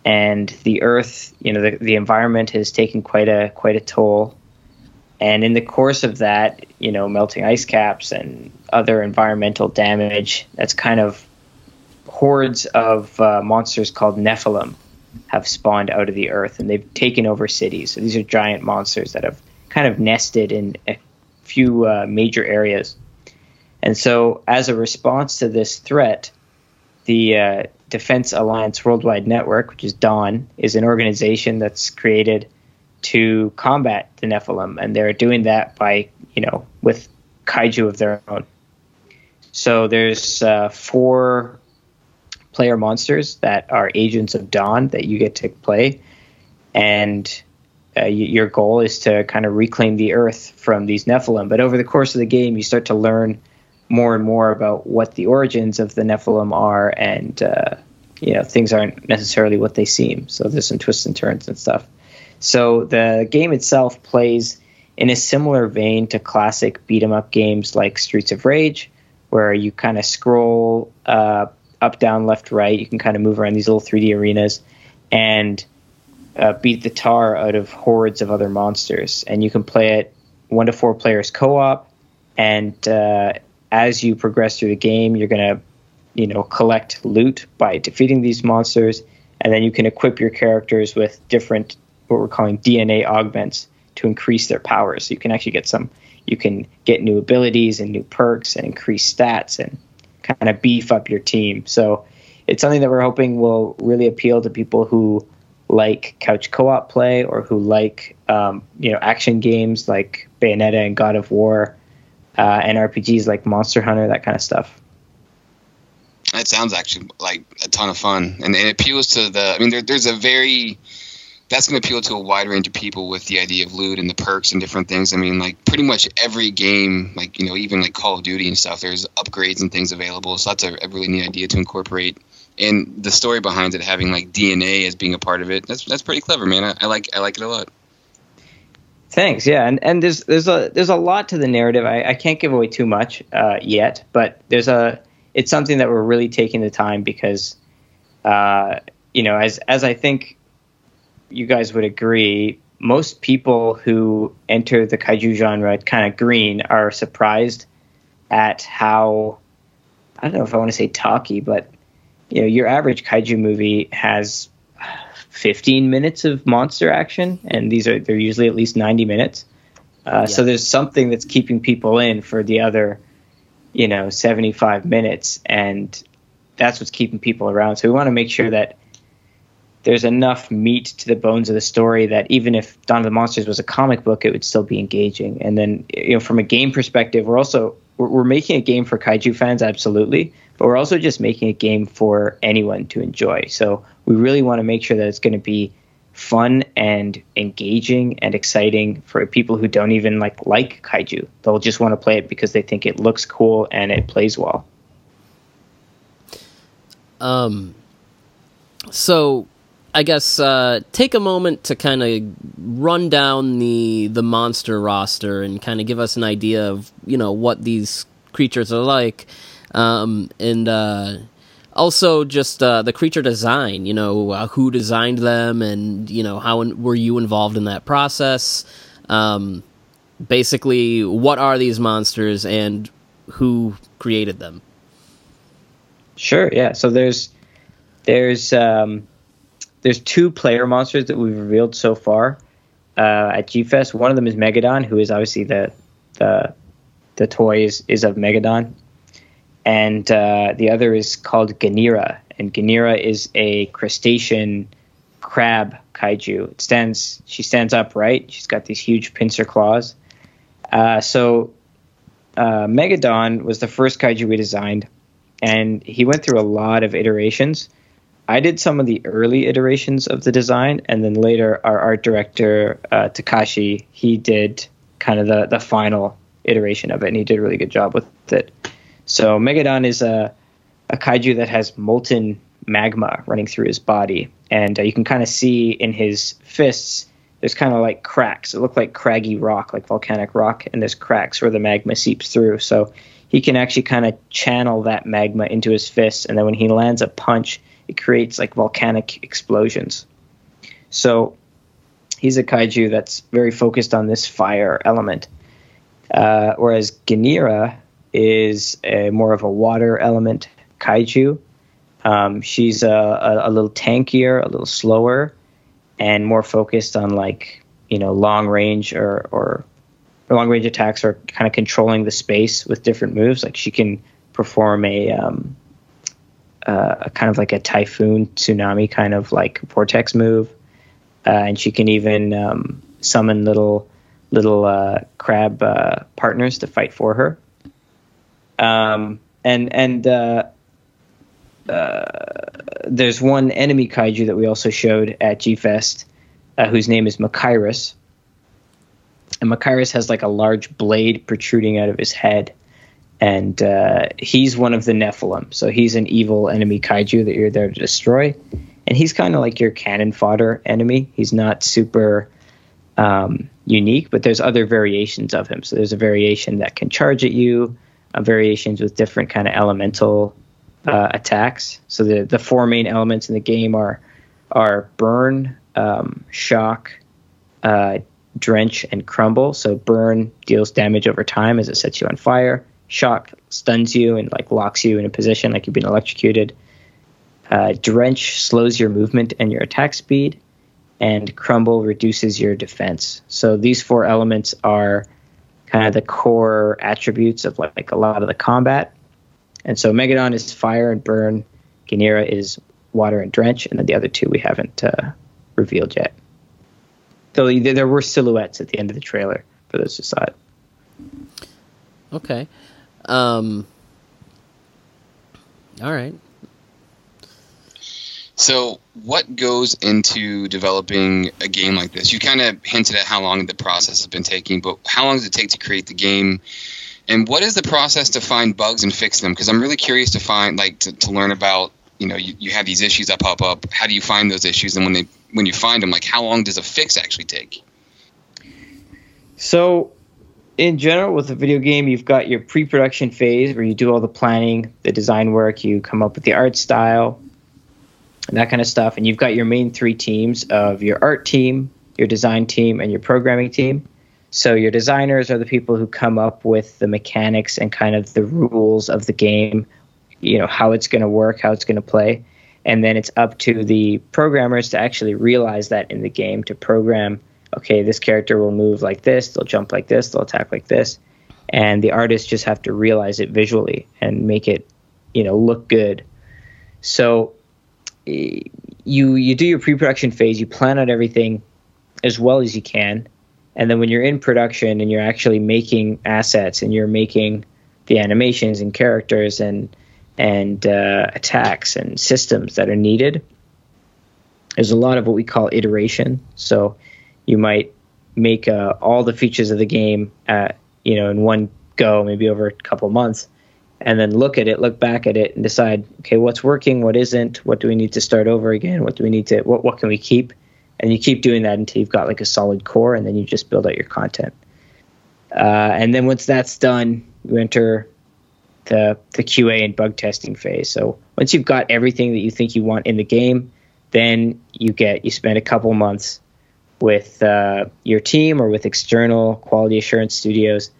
and the Earth, you know, the, the environment has taken quite a quite a toll. And in the course of that, you know, melting ice caps and other environmental damage, that's kind of hordes of uh, monsters called Nephilim have spawned out of the earth and they've taken over cities. So these are giant monsters that have kind of nested in a few uh, major areas. And so, as a response to this threat, the uh, Defense Alliance Worldwide Network, which is DAWN, is an organization that's created to combat the Nephilim, and they're doing that by, you know, with kaiju of their own. So there's uh, four player monsters that are agents of dawn that you get to play and uh, y- your goal is to kind of reclaim the earth from these nephilim but over the course of the game you start to learn more and more about what the origins of the Nephilim are, and uh, you know things aren't necessarily what they seem. So there's some twists and turns and stuff. So the game itself plays in a similar vein to classic beat 'em up games like Streets of Rage, where you kind of scroll uh, up, down, left, right. You can kind of move around these little 3D arenas and uh, beat the tar out of hordes of other monsters. And you can play it one to four players co-op. And uh, as you progress through the game, you're gonna, you know, collect loot by defeating these monsters, and then you can equip your characters with different what we're calling DNA augments to increase their powers. So you can actually get some. You can get new abilities and new perks and increase stats and kind of beef up your team. So it's something that we're hoping will really appeal to people who like couch co-op play or who like um, you know action games like Bayonetta and God of War, uh, and RPGs like Monster Hunter, that kind of stuff. That sounds actually like a ton of fun, and it appeals to the. I mean, there, there's a very that's going to appeal to a wide range of people with the idea of loot and the perks and different things. I mean, like pretty much every game, like you know, even like Call of Duty and stuff, there's upgrades and things available. So that's a, a really neat idea to incorporate. And the story behind it, having like DNA as being a part of it, that's that's pretty clever, man. I, I like I like it a lot. Thanks. Yeah, and and there's there's a there's a lot to the narrative. I, I can't give away too much uh, yet, but there's a it's something that we're really taking the time because, uh, you know, as as I think you guys would agree, most people who enter the kaiju genre kind of green are surprised at how I don't know if I want to say talky, but you know, your average kaiju movie has 15 minutes of monster action, and these are they're usually at least 90 minutes. Uh, yeah. So there's something that's keeping people in for the other, you know, 75 minutes, and that's what's keeping people around. So we want to make sure that there's enough meat to the bones of the story that even if Dawn of the Monsters was a comic book, it would still be engaging. And then, you know, from a game perspective, we're also we're, we're making a game for kaiju fans, absolutely, but we're also just making a game for anyone to enjoy. So we really want to make sure that it's going to be fun and engaging and exciting for people who don't even like like kaiju. They'll just want to play it because they think it looks cool and it plays well. Um so I guess uh, take a moment to kind of run down the the monster roster and kind of give us an idea of you know what these creatures are like, um, and uh, also just uh, the creature design. You know uh, who designed them, and you know how in- were you involved in that process. Um, basically, what are these monsters and who created them? Sure. Yeah. So there's there's um, there's two player monsters that we've revealed so far uh, at G Fest. One of them is Megadon, who is obviously the the the toy is, is of Megadon, and uh, the other is called Ganira, and Ganira is a crustacean crab kaiju. It stands she stands upright. She's got these huge pincer claws. Uh, so uh, Megadon was the first kaiju we designed, and he went through a lot of iterations I did some of the early iterations of the design, and then later our art director uh, Takashi he did kind of the the final iteration of it, and he did a really good job with it. So Megadon is a a kaiju that has molten magma running through his body, and uh, you can kind of see in his fists there's kind of like cracks. It look like craggy rock, like volcanic rock, and there's cracks where the magma seeps through. So he can actually kind of channel that magma into his fists, and then when he lands a punch, it creates like volcanic explosions. So he's a kaiju that's very focused on this fire element. Uh, whereas Ganira is a, more of a water element kaiju. Um, she's a, a, a, little tankier, a little slower, and more focused on like you know long range or or long range attacks or kind of controlling the space with different moves. Like she can perform a um, uh, kind of like a typhoon tsunami kind of like vortex move, uh, and she can even um, summon little little uh, crab uh, partners to fight for her. Um, and and uh, there's one enemy kaiju that we also showed at G Fest, whose name is Makairis. And Makairis has like a large blade protruding out of his head, and uh, he's one of the Nephilim. So he's an evil enemy kaiju that you're there to destroy, and he's kind of like your cannon fodder enemy. He's not super um, unique, but there's other variations of him. So there's a variation that can charge at you, uh, variations with different kind of elemental uh, attacks. So the the four main elements in the game are are burn, um, shock, uh, drench, and crumble. So burn deals damage over time as it sets you on fire. Shock stuns you and like locks you in a position like you've been electrocuted. Uh, drench slows your movement and your attack speed, and crumble reduces your defense. So these four elements are kind of the core attributes of like, like a lot of the combat. And so Megadon is fire and burn, Ganira is water and drench, and then the other two we haven't uh, revealed yet. Though there were silhouettes at the end of the trailer for those who saw it. Okay. Um, all right. So, what goes into developing a game like this? You kind of hinted at how long the process has been taking, but how long does it take to create the game? And what is the process to find bugs and fix them? Because I'm really curious to find, like, to, to learn about. You know, you, you have these issues that pop up. How do you find those issues? And when they when you find them, like, how long does a fix actually take? So, in general, with a video game, you've got your pre-production phase where you do all the planning, the design work, you come up with the art style, and that kind of stuff. And you've got your main three teams of your art team, your design team, and your programming team. So your designers are the people who come up with the mechanics and kind of the rules of the game, you know, how it's going to work, how it's going to play. And then it's up to the programmers to actually realize that in the game to program, okay, this character will move like this, they'll jump like this, they'll attack like this. And the artists just have to realize it visually and make it, you know, look good. So you you do your pre-production phase, you plan out everything as well as you can, and then when you're in production and you're actually making assets and you're making the animations and characters and and uh, attacks and systems that are needed, there's a lot of what we call iteration. So you might make uh, all the features of the game, at, you know, in one go, maybe over a couple months and then look at it, look back at it, and decide, okay, what's working, what isn't, what do we need to start over again, what do we need to, what what can we keep, and you keep doing that until you've got like a solid core, and then you just build out your content. Uh, and then once that's done, you enter the the QA and bug testing phase. So once you've got everything that you think you want in the game, then you get you spend a couple months with uh, your team or with external quality assurance studios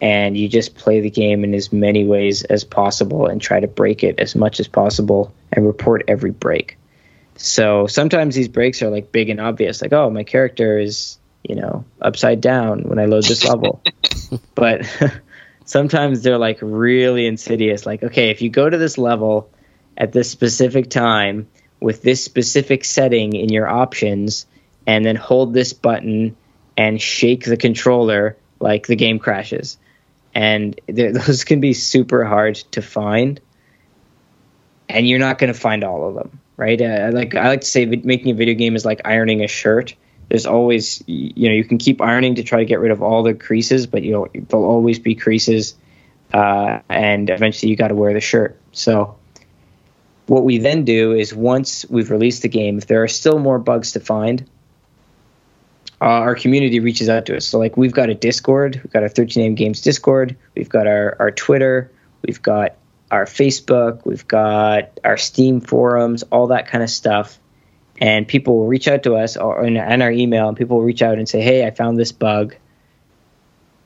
and you just play the game in as many ways as possible and try to break it as much as possible and report every break. So sometimes these breaks are like big and obvious, like, oh, my character is, you know, upside down when I load this [laughs] level. but [laughs] sometimes they're like really insidious, like, okay, if you go to this level at this specific time with this specific setting in your options and then hold this button and shake the controller, like the game crashes. And [laughs] those can be super hard to find and you're not going to find all of them right? Uh, like i like to say making a video game is like ironing a shirt. There's always you know you can keep ironing to try to get rid of all the creases but you know there'll always be creases uh, and eventually you got to wear the shirt. So what we then do is once we've released the game if there are still more bugs to find uh, our community reaches out to us. So like we've got a Discord, we've got our 13 AM Games Discord, we've got our, our Twitter, we've got our Facebook, we've got our Steam forums, all that kind of stuff. And people will reach out to us or in our email, and people will reach out and say, "Hey, I found this bug."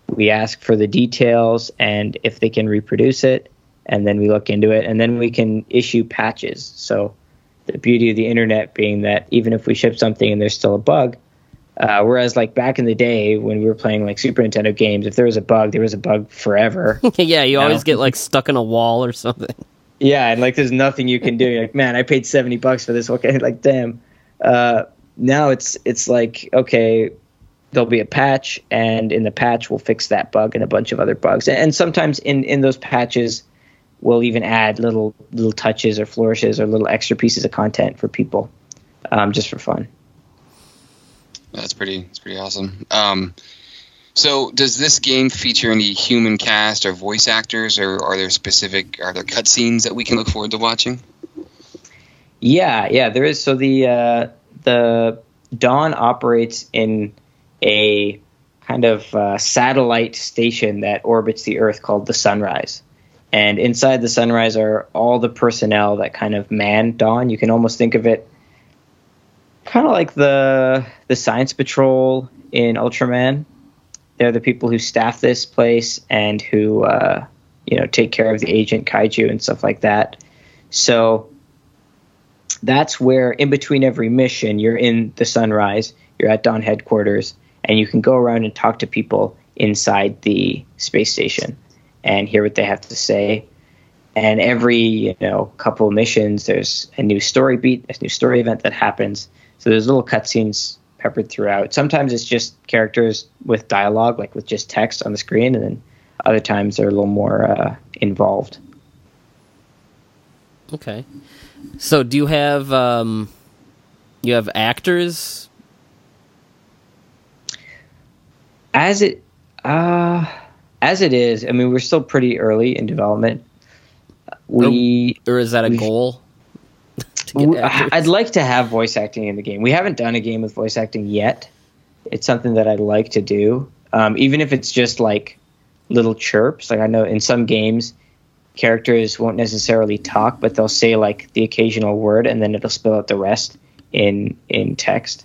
We ask for the details and if they can reproduce it, and then we look into it, and then we can issue patches. So the beauty of the internet being that even if we ship something and there's still a bug, uh, whereas, like back in the day when we were playing like Super Nintendo games, if there was a bug, there was a bug forever. [laughs] yeah, you, you always know? get like stuck in a wall or something. Yeah, and like there's nothing you can do. You're like, man, I paid seventy bucks for this. [laughs] Okay, like damn. Uh, now it's it's like okay, there'll be a patch, and in the patch we'll fix that bug and a bunch of other bugs. And sometimes in in those patches, we'll even add little little touches or flourishes or little extra pieces of content for people, um, just for fun. That's pretty. That's pretty awesome. Um, So, does this game feature any human cast or voice actors, or are there specific are there cutscenes that we can look forward to watching? Yeah, yeah, there is. So the uh, the Dawn operates in a kind of uh, satellite station that orbits the Earth called the Sunrise. And inside the Sunrise are all the personnel that kind of man Dawn. You can almost think of it kind of like the the Science Patrol in Ultraman. They're the people who staff this place and who uh, you know take care of the agent kaiju and stuff like that. So that's where in between every mission you're in the sunrise you're at dawn headquarters and you can go around and talk to people inside the space station and hear what they have to say and every you know couple missions there's a new story beat a new story event that happens so there's little cutscenes peppered throughout sometimes it's just characters with dialogue like with just text on the screen and then other times they're a little more uh, involved okay so, do you have um, you have actors? As it uh, as it is, I mean, we're still pretty early in development. We or, or is that a goal? I'd like to have voice acting in the game. We haven't done a game with voice acting yet. It's something that I'd like to do, um, even if it's just like little chirps. Like I know in some games characters won't necessarily talk, but they'll say like the occasional word, and then it'll spill out the rest in in text.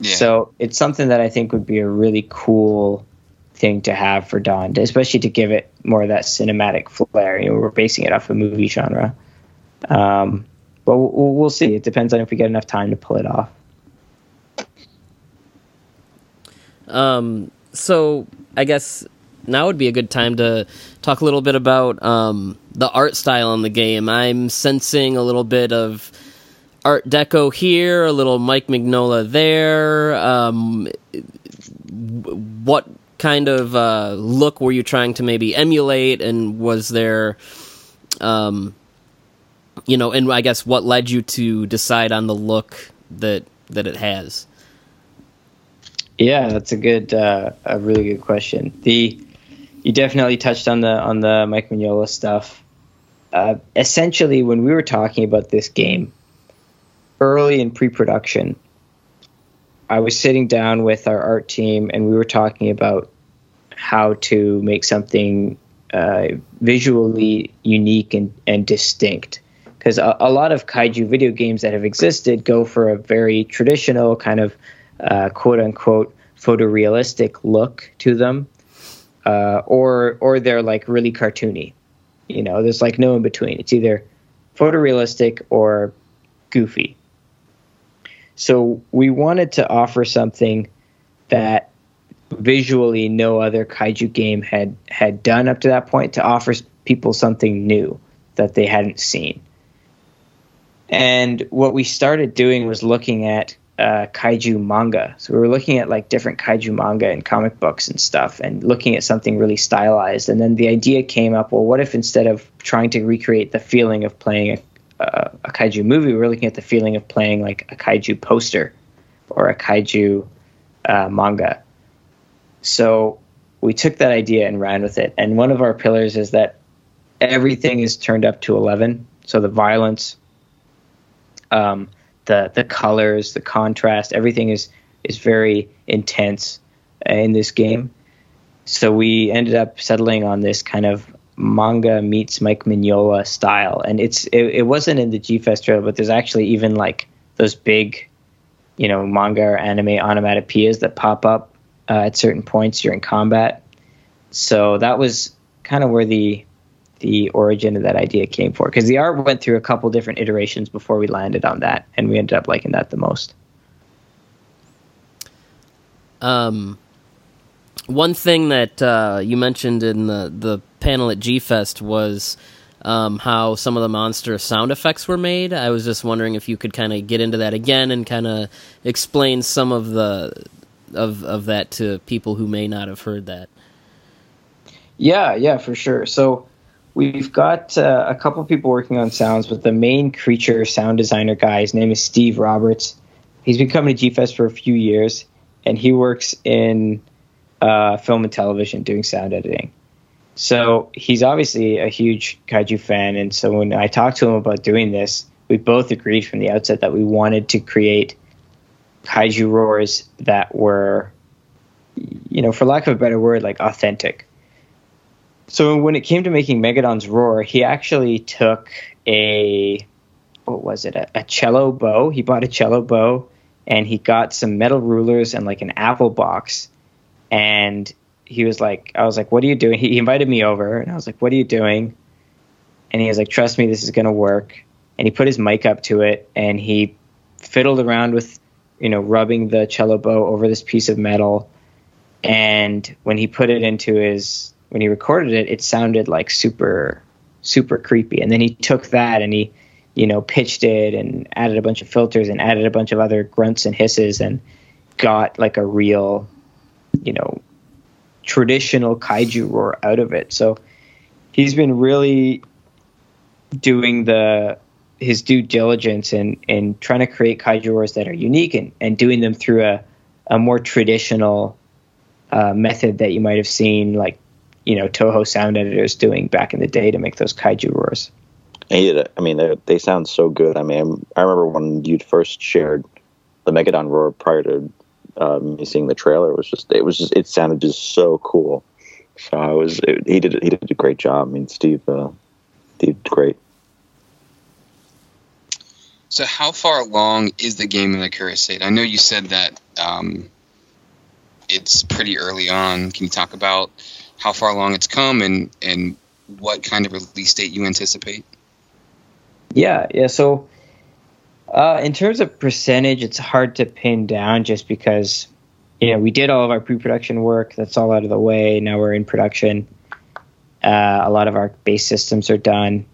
Yeah. So it's something that I think would be a really cool thing to have for Dawn, especially to give it more of that cinematic flair. You know, we're basing it off a movie genre, um, but we'll, we'll see. It depends on if we get enough time to pull it off. Um. So I guess now would be a good time to talk a little bit about um, the art style in the game. I'm sensing a little bit of Art Deco here, a little Mike Mignola there. Um, what kind of uh, look were you trying to maybe emulate, and was there, um, you know, and I guess what led you to decide on the look that that it has? Yeah, that's a good, uh, a really good question. The you definitely touched on the on the Mike Mignola stuff. Uh, essentially, when we were talking about this game early in pre-production, I was sitting down with our art team and we were talking about how to make something uh, visually unique and, and distinct. Because a, a, lot of kaiju video games that have existed go for a very traditional kind of uh, quote unquote photorealistic look to them uh, or or they're like really cartoony. You know, there's like no in between. It's either photorealistic or goofy. So we wanted to offer something that visually no other kaiju game had had done up to that point to offer people something new that they hadn't seen. And what we started doing was looking at uh, kaiju manga. So we were looking at like different kaiju manga and comic books and stuff, and looking at something really stylized. And then the idea came up: well, what if instead of trying to recreate the feeling of playing a, uh, a kaiju movie, we're looking at the feeling of playing like a kaiju poster or a kaiju uh, manga. So we took that idea and ran with it. And one of our pillars is that everything is turned up to eleven. So the violence. Um, the the colors, the contrast, everything is is very intense in this game. So we ended up settling on this kind of manga meets Mike Mignola style, and it's it, it wasn't in the G Fest trailer, but there's actually even like those big, you know, manga or anime onomatopoeias that pop up uh, at certain points during combat. So that was kind of where the the origin of that idea came for because the art went through a couple different iterations before we landed on that and we ended up liking that the most um one thing that uh, you mentioned in the, the panel at G Fest was um, how some of the monster sound effects were made. I was just wondering if you could kind of get into that again and kind of explain some of the of of that to people who may not have heard that. Yeah, yeah, for sure. So We've got uh, a couple people working on sounds, but the main creature sound designer guy, his name is Steve Roberts. He's been coming to GFest for a few years, and he works in uh, film and television, doing sound editing. So he's obviously a huge kaiju fan, and so when I talked to him about doing this, we both agreed from the outset that we wanted to create kaiju roars that were, you know, for lack of a better word, like authentic. So when it came to making Megadon's roar, he actually took a what was it? A, a cello bow. He bought a cello bow, and he got some metal rulers and like an apple box, and he was like, I was like, what are you doing? He, he invited me over, and I was like, what are you doing? And he was like, trust me, this is gonna work. And he put his mic up to it, and he fiddled around with, you know, rubbing the cello bow over this piece of metal. And when he put it into his, when he recorded it, it sounded like super, super creepy. And then he took that and he, you know, pitched it and added a bunch of filters and added a bunch of other grunts and hisses and got like a real, you know, traditional kaiju roar out of it. So he's been really doing the his due diligence and and trying to create kaiju roars that are unique and, and doing them through a, a more traditional uh, method that you might have seen like you know Toho sound editors doing back in the day to make those kaiju roars. I mean, they, they sound so good. I mean, I remember when you'd first shared the Megadon roar prior to uh, me seeing the trailer. It was just, it was just, it sounded just so cool. So I was, it, he did, he did a great job. I mean, Steve, uh, did great. So, how far along is the game in the current state? I know you said that um, it's pretty early on. Can you talk about how far along it's come and and what kind of release date you anticipate? Yeah, yeah. So, uh, in terms of percentage, it's hard to pin down just because, you know, we did all of our pre-production work. That's all out of the way. Now we're in production. Uh, a lot of our base systems are done.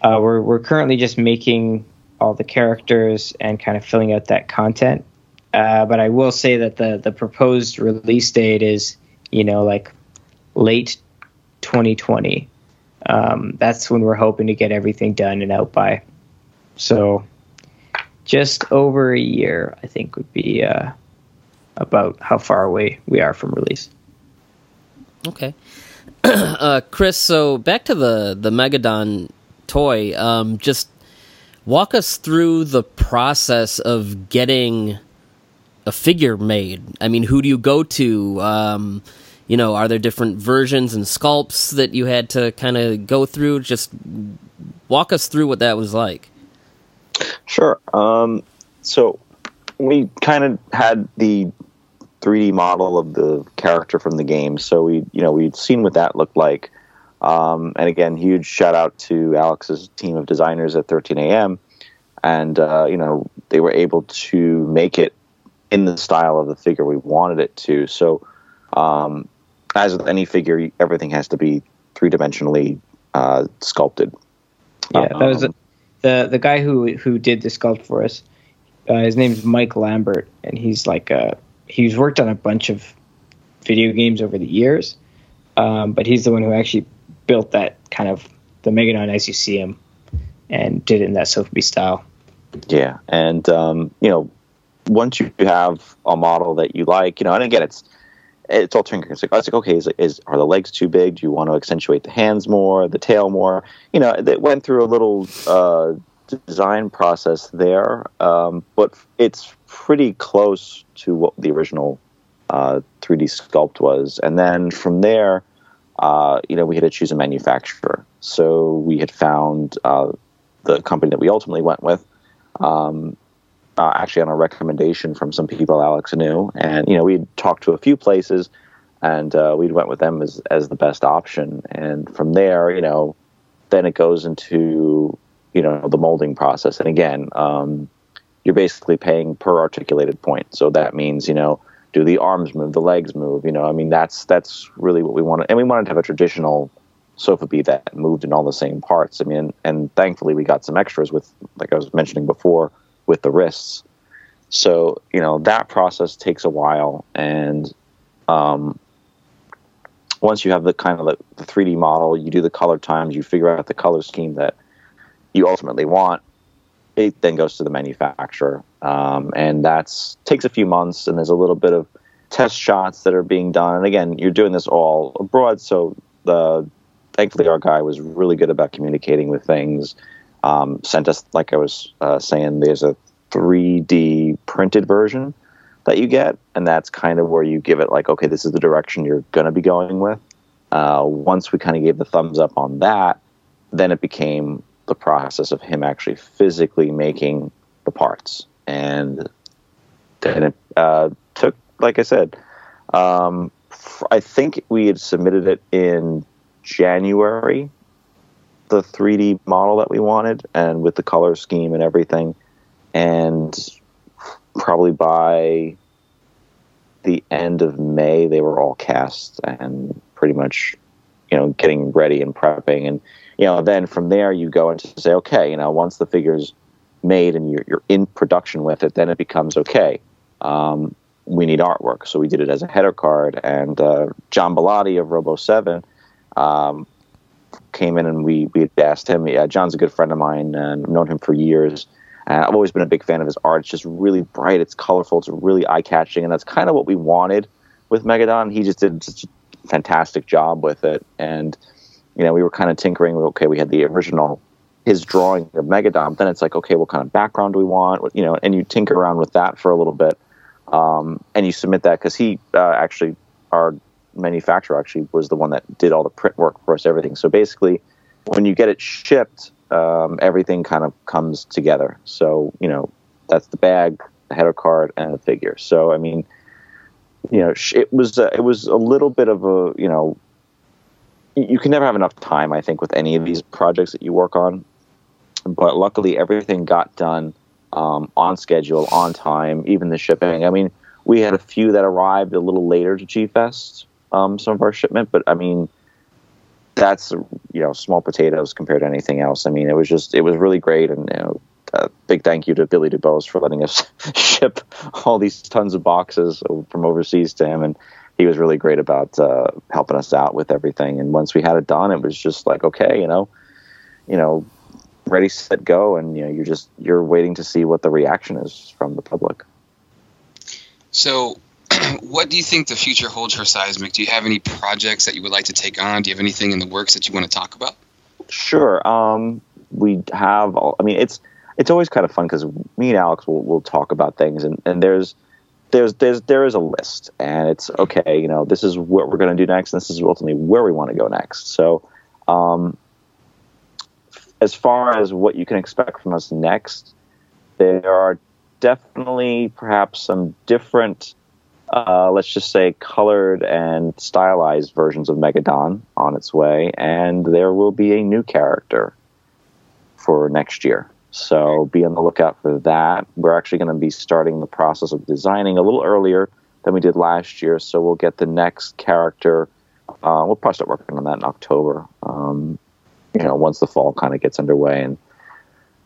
Uh, we're we're currently just making all the characters and kind of filling out that content. Uh, but I will say that the the proposed release date is, you know, like late 2020 um, that's when we're hoping to get everything done and out by. So, just over a year, I think, would be uh, about how far away we are from release. Okay, [clears throat] uh, Chris. So back to the the Megadon toy. Um, just walk us through the process of getting a figure made. I mean, who do you go to? Um, you know, are there different versions and sculpts that you had to kind of go through? Just walk us through what that was like. Sure. Um, so we kind of had the 3D model of the character from the game, so we, you know, we'd seen what that looked like. Um, and again, huge shout out to Alex's team of designers at 13 AM, and uh, you know, they were able to make it in the style of the figure we wanted it to. So um, as with any figure, everything has to be three dimensionally uh, sculpted. Yeah, that was um, the the guy who who did the sculpt for us. Uh, his name's Mike Lambert, and he's like a, he's worked on a bunch of video games over the years, um, but he's the one who actually built that kind of the Megadon as you see him, and did it in that Sofubi style. Yeah, and um, you know, once you have a model that you like, you know, and again, it's it's all tinkering. It's like, it's like okay, is, is are the legs too big? Do you want to accentuate the hands more, the tail more? You know, it went through a little uh, design process there, um, but it's pretty close to what the original uh, 3D sculpt was. And then from there, uh, you know, we had to choose a manufacturer. So we had found uh, the company that we ultimately went with. Um, uh, actually on a recommendation from some people Alex knew, and you know we'd talked to a few places, and uh, we went with them as as the best option. And from there, you know, then it goes into you know the molding process. And again, um, you're basically paying per articulated point. So that means you know do the arms move, the legs move. You know, I mean that's that's really what we wanted, and we wanted to have a traditional Sofubi that moved in all the same parts. I mean, and thankfully we got some extras with, like I was mentioning before, with the wrists. So you know that process takes a while, and um, once you have the kind of the, the 3D model, you do the color times, you figure out the color scheme that you ultimately want. It then goes to the manufacturer, um, and that's takes a few months, and there's a little bit of test shots that are being done. And again, you're doing this all abroad, so the thankfully our guy was really good about communicating with things. Um, sent us, like I was uh, saying, there's a 3D printed version that you get, and that's kind of where you give it like, okay, this is the direction you're going to be going with. Uh, once we kind of gave the thumbs up on that, then it became the process of him actually physically making the parts, and then it uh, took, like I said, um, I think we had submitted it in January, the 3D model that we wanted, and with the color scheme and everything, and probably by the end of May, they were all cast and pretty much, you know, getting ready and prepping. And, you know, then from there you go into say, okay, you know, once the figure's made and you're, you're in production with it, then it becomes okay. Um, we need artwork. So we did it as a header card. And uh, John Bellotti of Robo 7 um, came in and we, we had asked him. Yeah, John's a good friend of mine and I've known him for years. And I've always been a big fan of his art. It's just really bright, it's colorful, it's really eye catching. And that's kind of what we wanted with Megadon. He just did such a fantastic job with it. And, you know, we were kind of tinkering. Okay, we had the original his drawing of Megadon. Then it's like, okay, what kind of background do we want? You know, and you tinker around with that for a little bit, um, and you submit that because he uh, actually, our manufacturer actually was the one that did all the print work for us, everything. So basically, when you get it shipped, um, everything kind of comes together. So you know, that's the bag, the header card, and the figure. So I mean, you know, it was uh, it was a little bit of a you know. You can never have enough time, I think, with any of these projects that you work on but luckily everything got done um, on schedule, on time, even the shipping. I mean, we had a few that arrived a little later to G Fest, um, some of our shipment, but I mean, that's you know small potatoes compared to anything else. I mean, it was just it was really great, and you know, a big thank you to Billy DuBose for letting us [laughs] ship all these tons of boxes from overseas to him, and he was really great about uh, helping us out with everything. And once we had it done, it was just like okay, you know, you know, ready, set, go, and you know you're just you're waiting to see what the reaction is from the public. So, [clears throat] what do you think the future holds for Seismic? Do you have any projects that you would like to take on? Do you have anything in the works that you want to talk about? Sure. Um, we have. All, I mean, it's it's always kind of fun because me and Alex will will talk about things, and and there's there's there's there is a list, and it's okay. You know, this is what we're going to do next, and this is ultimately where we want to go next. So. Um, as far as what you can expect from us next, there are definitely perhaps some different, uh, let's just say, colored and stylized versions of Megadon on its way, and there will be a new character for next year. So be on the lookout for that. We're actually going to be starting the process of designing a little earlier than we did last year, so we'll get the next character. Uh, we'll probably start working on that in October. Um, you know once the fall kind of gets underway and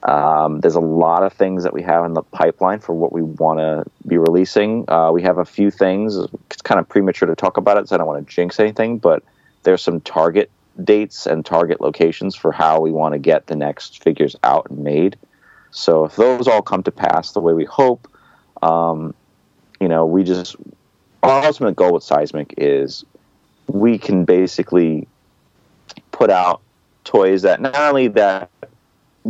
um, there's a lot of things that we have in the pipeline for what we want to be releasing. Uh, we have a few things. It's kind of premature to talk about it, so I don't want to jinx anything. But there's some target dates and target locations for how we want to get the next figures out and made. So if those all come to pass the way we hope, um, you know, we just our ultimate goal with Seismic is we can basically put out toys that not only that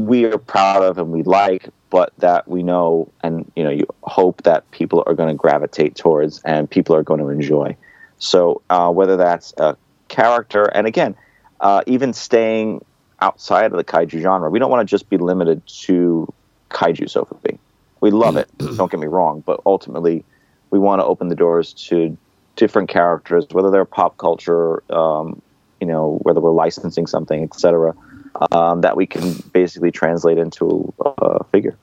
we are proud of and we like, but that we know and you know you hope that people are going to gravitate towards and people are going to enjoy. So uh, whether that's a character, and again, uh, even staying outside of the kaiju genre, we don't want to just be limited to kaiju Sofubi. We love it. don't get me wrong, but ultimately, we want to open the doors to different characters, whether they're pop culture, um, you know, whether we're licensing something, etc., um, that we can basically translate into a figure.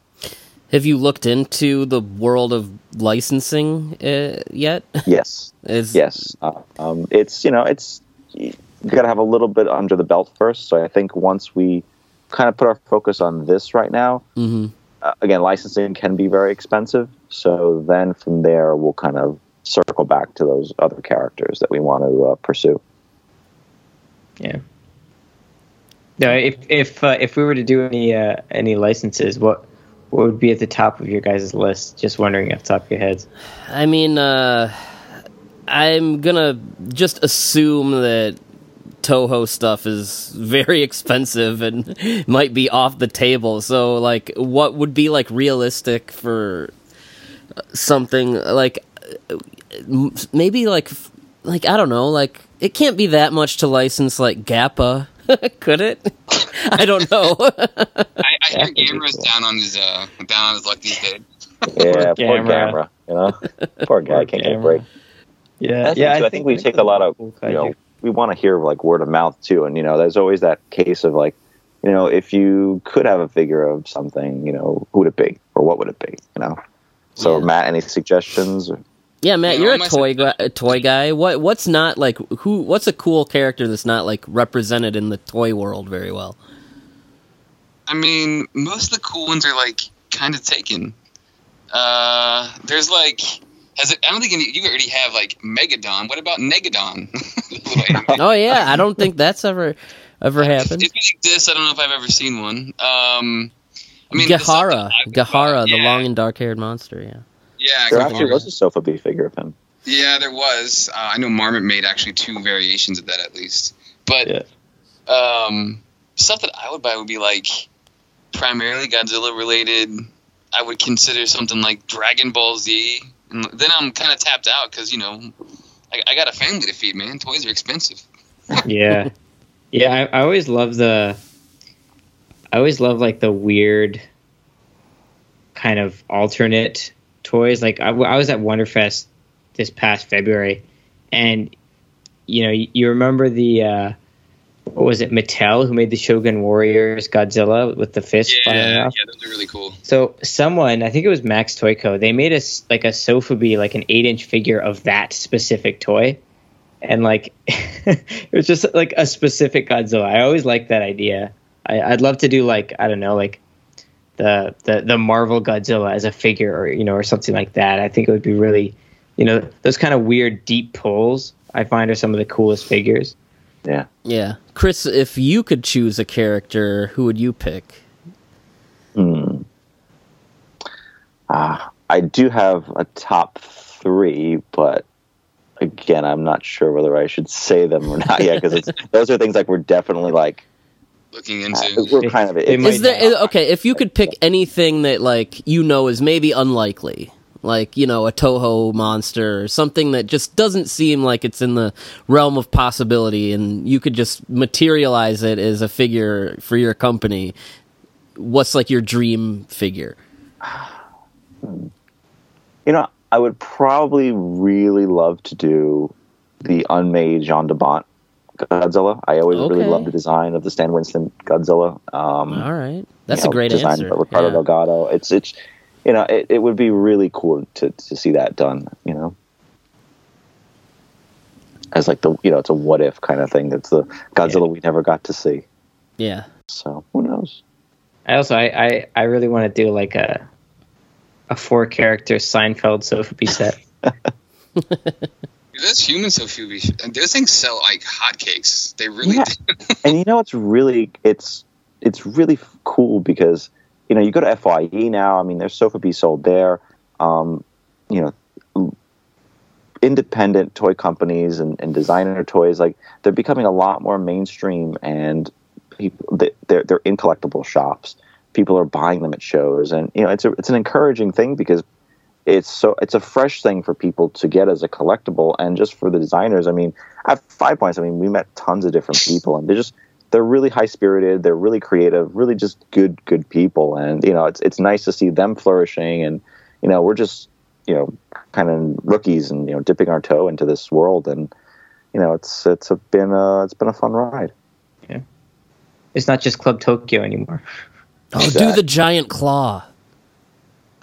Have you looked into the world of licensing uh, yet? Yes. [laughs] Is... Yes. Uh, um, it's you know it's you got to have a little bit under the belt first. So I think once we kind of put our focus on this right now, mm-hmm. uh, again, licensing can be very expensive. So then from there, we'll kind of circle back to those other characters that we want to uh, pursue. Yeah. No, if if uh, if we were to do any uh, any licenses, what what would be at the top of your guys' list? Just wondering off the top of your heads. I mean, uh, I'm gonna just assume that Toho stuff is very expensive and [laughs] might be off the table. So, like, what would be like realistic for something like maybe like like I don't know, like it can't be that much to license like Gappa, [laughs] could it? [laughs] I don't know. I, I hear Yeah, that'd Gamera's cool. down on his uh down on his luck these days. Yeah, poor Gamera. Gamera. You know, poor guy Poor can't get a break. Yeah, That's yeah. it, too. I think we take a lot of cool you know we want to hear like word of mouth too, and you know there's always that case of like you know if you could have a figure of something, you know who would it be or what would it be? You know. So Yeah. Matt, any suggestions? Yeah, Matt, Yeah, you're all a toy guy, a toy guy. What what's not like who? What's a cool character that's not like represented in the toy world very well? I mean, most of the cool ones are like kind of taken. Uh, there's like, has it? I don't think any, you already have like Megadon. What about Negadon? [laughs] Oh yeah, I don't think that's ever ever happened. If it exists, I don't know if I've ever seen one. Um, I mean, stuff Gehara, that the long and dark haired monster. Yeah. Yeah, There Gehara. actually was a Sofubi figure of him. Yeah, there was. Uh, I know Marmit made actually two variations of that at least. But Yeah. um, stuff that I would buy would be like primarily Godzilla related. I would consider something like Dragon Ball Z. And then I'm kind of tapped out because you know I, I got a family to feed, man. Toys are expensive. [laughs] yeah, yeah. I, I always love the. I always love like the weird, kind of alternate toys. Like I, I was at Wonderfest this past February, and you know you, you remember the uh, what was it Mattel who made the Shogun Warriors Godzilla with the fist Yeah, yeah, those are really cool. So someone, I think it was Max Toyco, they made us like a Sofubi, like an eight inch figure of that specific toy. And like [laughs] it was just like a specific Godzilla. I always liked that idea. I, I'd love to do like, I don't know, like the, the the Marvel Godzilla as a figure or you know, or something like that. I think it would be really you know, those kind of weird deep pulls I find are some of the coolest figures. Yeah. Yeah, Chris, if you could choose a character, who would you pick? Hmm. Ah, I do have a top three, but again, I'm not sure whether I should say them or not yet because [laughs] those are things like we're definitely like Looking uh, into we're kind of it's, might Is there okay? If you could pick anything that like you know is maybe unlikely, like you know a Toho monster or something that just doesn't seem like it's in the realm of possibility, and you could just materialize it as a figure for your company. What's like your dream figure? you know I would probably really love to do the unmade Jan de Bont Godzilla. I always really Okay. love the design of the Stan Winston Godzilla. Um, All right, that's you a great designed answer. Ricardo Yeah. Delgado. It's it's you know it, it would be really cool to to see that done. You know, as like the you know it's a what if kind of thing. That's the Godzilla we never got to see. Yeah, So who knows? I also I, I, I really want to do like a a four character Seinfeld Sofubi set. [laughs] [laughs] those human Sofubi, those things sell like hotcakes. They really Yeah. do. [laughs] and you know it's really it's it's really cool because you know you go to Fye now. I mean, there's Sofubi sold there. Um, you know, independent toy companies and, and designer toys like they're becoming a lot more mainstream, and people they- they're they're in collectible shops. People are buying them at shows, and you know it's a it's an encouraging thing because it's so it's a fresh thing for people to get as a collectible and just for the designers. I mean at five points i mean we met tons of different people and they're just they're really high spirited they're really creative really just good good people. And you know it's it's nice to see them flourishing and you know we're just you know kind of rookies and you know dipping our toe into this world. And you know it's it's a, been a it's been a fun ride. Yeah. It's not just Club Tokyo anymore. Oh, do the giant claw.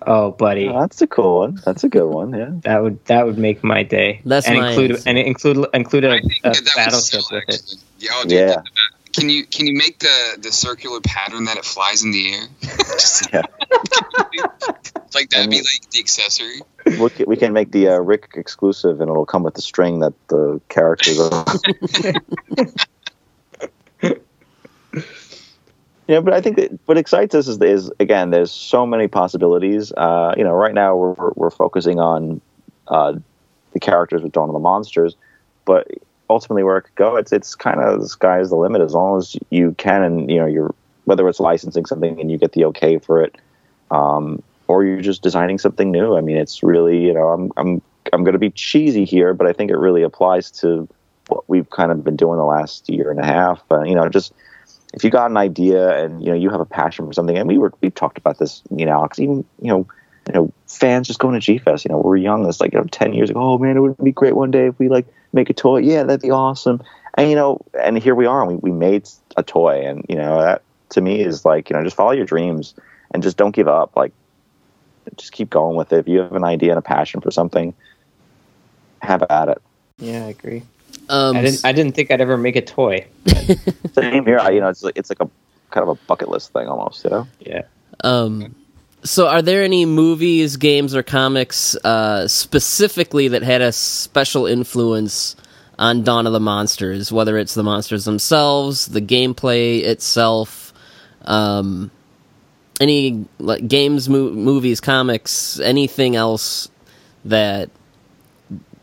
Oh, buddy, Oh, that's a cool one that's a good one yeah that would that would make my day. That's and my include answer. and include include a, I think a that that would battleship sell, with it. Yeah, oh, dude, Yeah. the- the- Can you can you make the the circular pattern that it flies in the air? [laughs] Just, Yeah. [laughs] like that'd be like the accessory. we can, we can make the uh, rick exclusive and it'll come with the string that the characters are [laughs] Yeah, but I think that what excites us is, is again, there's so many possibilities. Uh, you know, right now we're we're focusing on uh, the characters with Dawn of the Monsters, but ultimately where it could go, it's it's kind of the sky is the limit as long as you can, and you know you're whether it's licensing something and you get the okay for it, um, or you're just designing something new. I mean, it's really you know I'm I'm I'm going to be cheesy here, but I think it really applies to what we've kind of been doing the last year and a half. Uh, you know, just if you got an idea and you know you have a passion for something, and we were we talked about this, you know, because even you know you know fans just going to G Fest. You know, we we're young. It's like you know, ten years ago. Oh man, it would be great one day if we like make a toy. Yeah, that'd be awesome. And you know, and here we are. And we we made a toy, and you know that to me is like you know just follow your dreams and just don't give up. Like just keep going with it. If you have an idea and a passion for something, have at it. Yeah, I agree. Um, I didn't. I didn't think I'd ever make a toy. [laughs] Same here. I, you know, it's like, it's like a kind of a bucket list thing almost. You know. Yeah. Um, so, are there any movies, games, or comics uh, specifically that had a special influence on Dawn of the Monsters? Whether it's the monsters themselves, the gameplay itself, um, any like games, mo- movies, comics, anything else that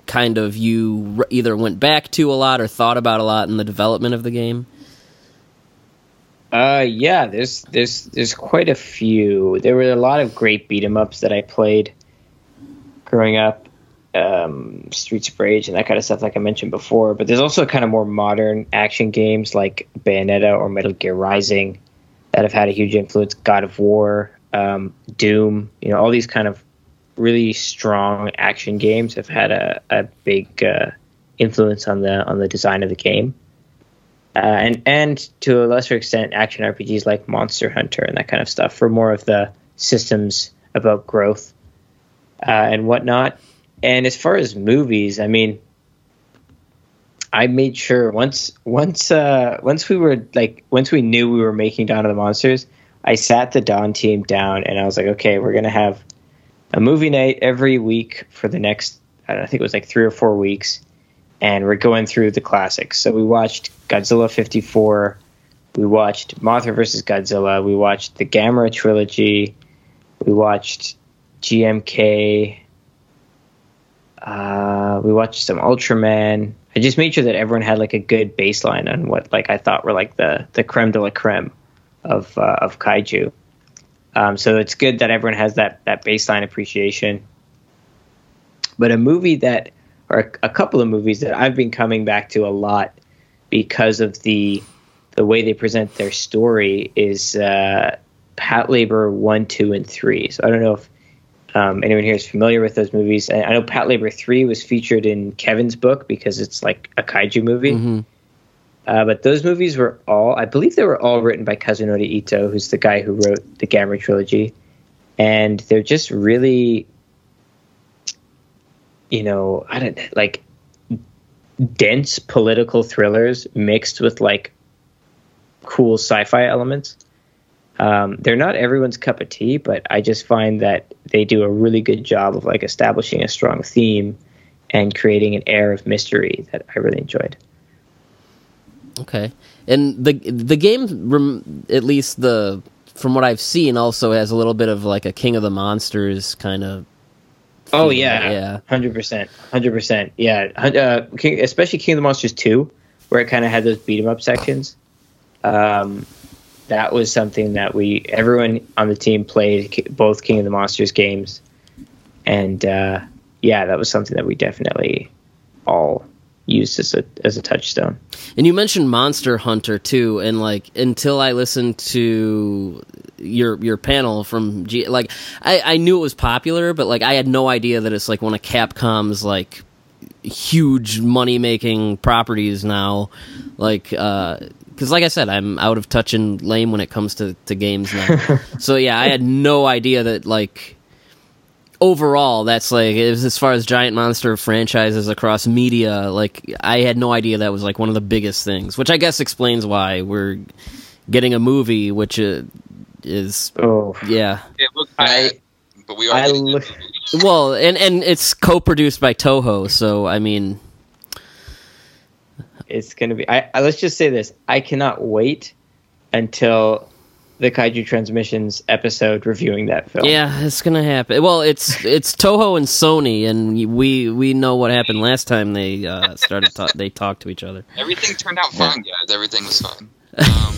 kind of you either went back to a lot or thought about a lot in the development of the game? Uh, yeah. There's there's there's quite a few. There were a lot of great beat 'em ups that I played growing up. Um, Streets of Rage and that kind of stuff, like I mentioned before. But there's also kind of more modern action games like Bayonetta or Metal Gear Rising that have had a huge influence. God of War, um, Doom. You know, all these kind of really strong action games have had a, a big uh, influence on the on the design of the game. Uh, and and to a lesser extent, action RPGs like Monster Hunter and that kind of stuff for more of the systems about growth uh, and whatnot. And as far as movies, I mean, I made sure once once uh, once we were like once we knew we were making Dawn of the Monsters, I sat the Dawn team down and I was like, okay, we're gonna have a movie night every week for the next I, know, I think it was like three or four weeks, and we're going through the classics. So we watched Godzilla '54, we watched Mothra versus Godzilla, we watched the Gamera trilogy, we watched GMK, uh, we watched some Ultraman. I just made sure that everyone had like a good baseline on what like I thought were like the the creme de la creme of uh, of kaiju. Um, so it's good that everyone has that that baseline appreciation. But a movie that, or a, a couple of movies that I've been coming back to a lot because of the the way they present their story is uh, Patlabor one, two, and three. So I don't know if um, anyone here is familiar with those movies. I know Patlabor three was featured in Kevin's book because it's like a kaiju movie. Mm-hmm. Uh, but those movies were all, I believe they were all written by Kazunori Ito, who's the guy who wrote the Gamera trilogy. And they're just really, you know, I don't like dense political thrillers mixed with like cool sci-fi elements. Um, they're not everyone's cup of tea, but I just find that they do a really good job of like establishing a strong theme and creating an air of mystery that I really enjoyed. Okay, and the the game, at least the from what I've seen, also has a little bit of like a King of the Monsters kind of. Oh yeah, yeah. hundred percent, hundred percent. Yeah, uh, King, especially King of the Monsters two, where it kind of had those beat 'em up sections. Um, that was something that we everyone on the team played both King of the Monsters games, and uh, yeah, that was something that we definitely all used as a as a touchstone. And you mentioned Monster Hunter too, and like until I listened to your your panel from G, like I, I knew it was popular, but like I had no idea that it's like one of Capcom's like huge money making properties now, like. uh because like I said, I'm out of touch and lame when it comes to, to games now. [laughs] so yeah, I had no idea that like overall that's like as as far as giant monster franchises across media, like I had no idea that was like one of the biggest things. Which I guess explains why we're getting a movie, which uh, is Oh, yeah. It looks I- bad, but we are. I look. Well, and and it's co-produced by Toho, so I mean, It's gonna be. I, I let's just say this. I cannot wait until the Kaiju Transmissions episode reviewing that film. Yeah, it's gonna happen. Well, it's it's Toho and Sony, and we we know what happened last time they uh, started. Ta- they talked to each other. Everything turned out fine, guys. Everything was fine. [laughs] Um,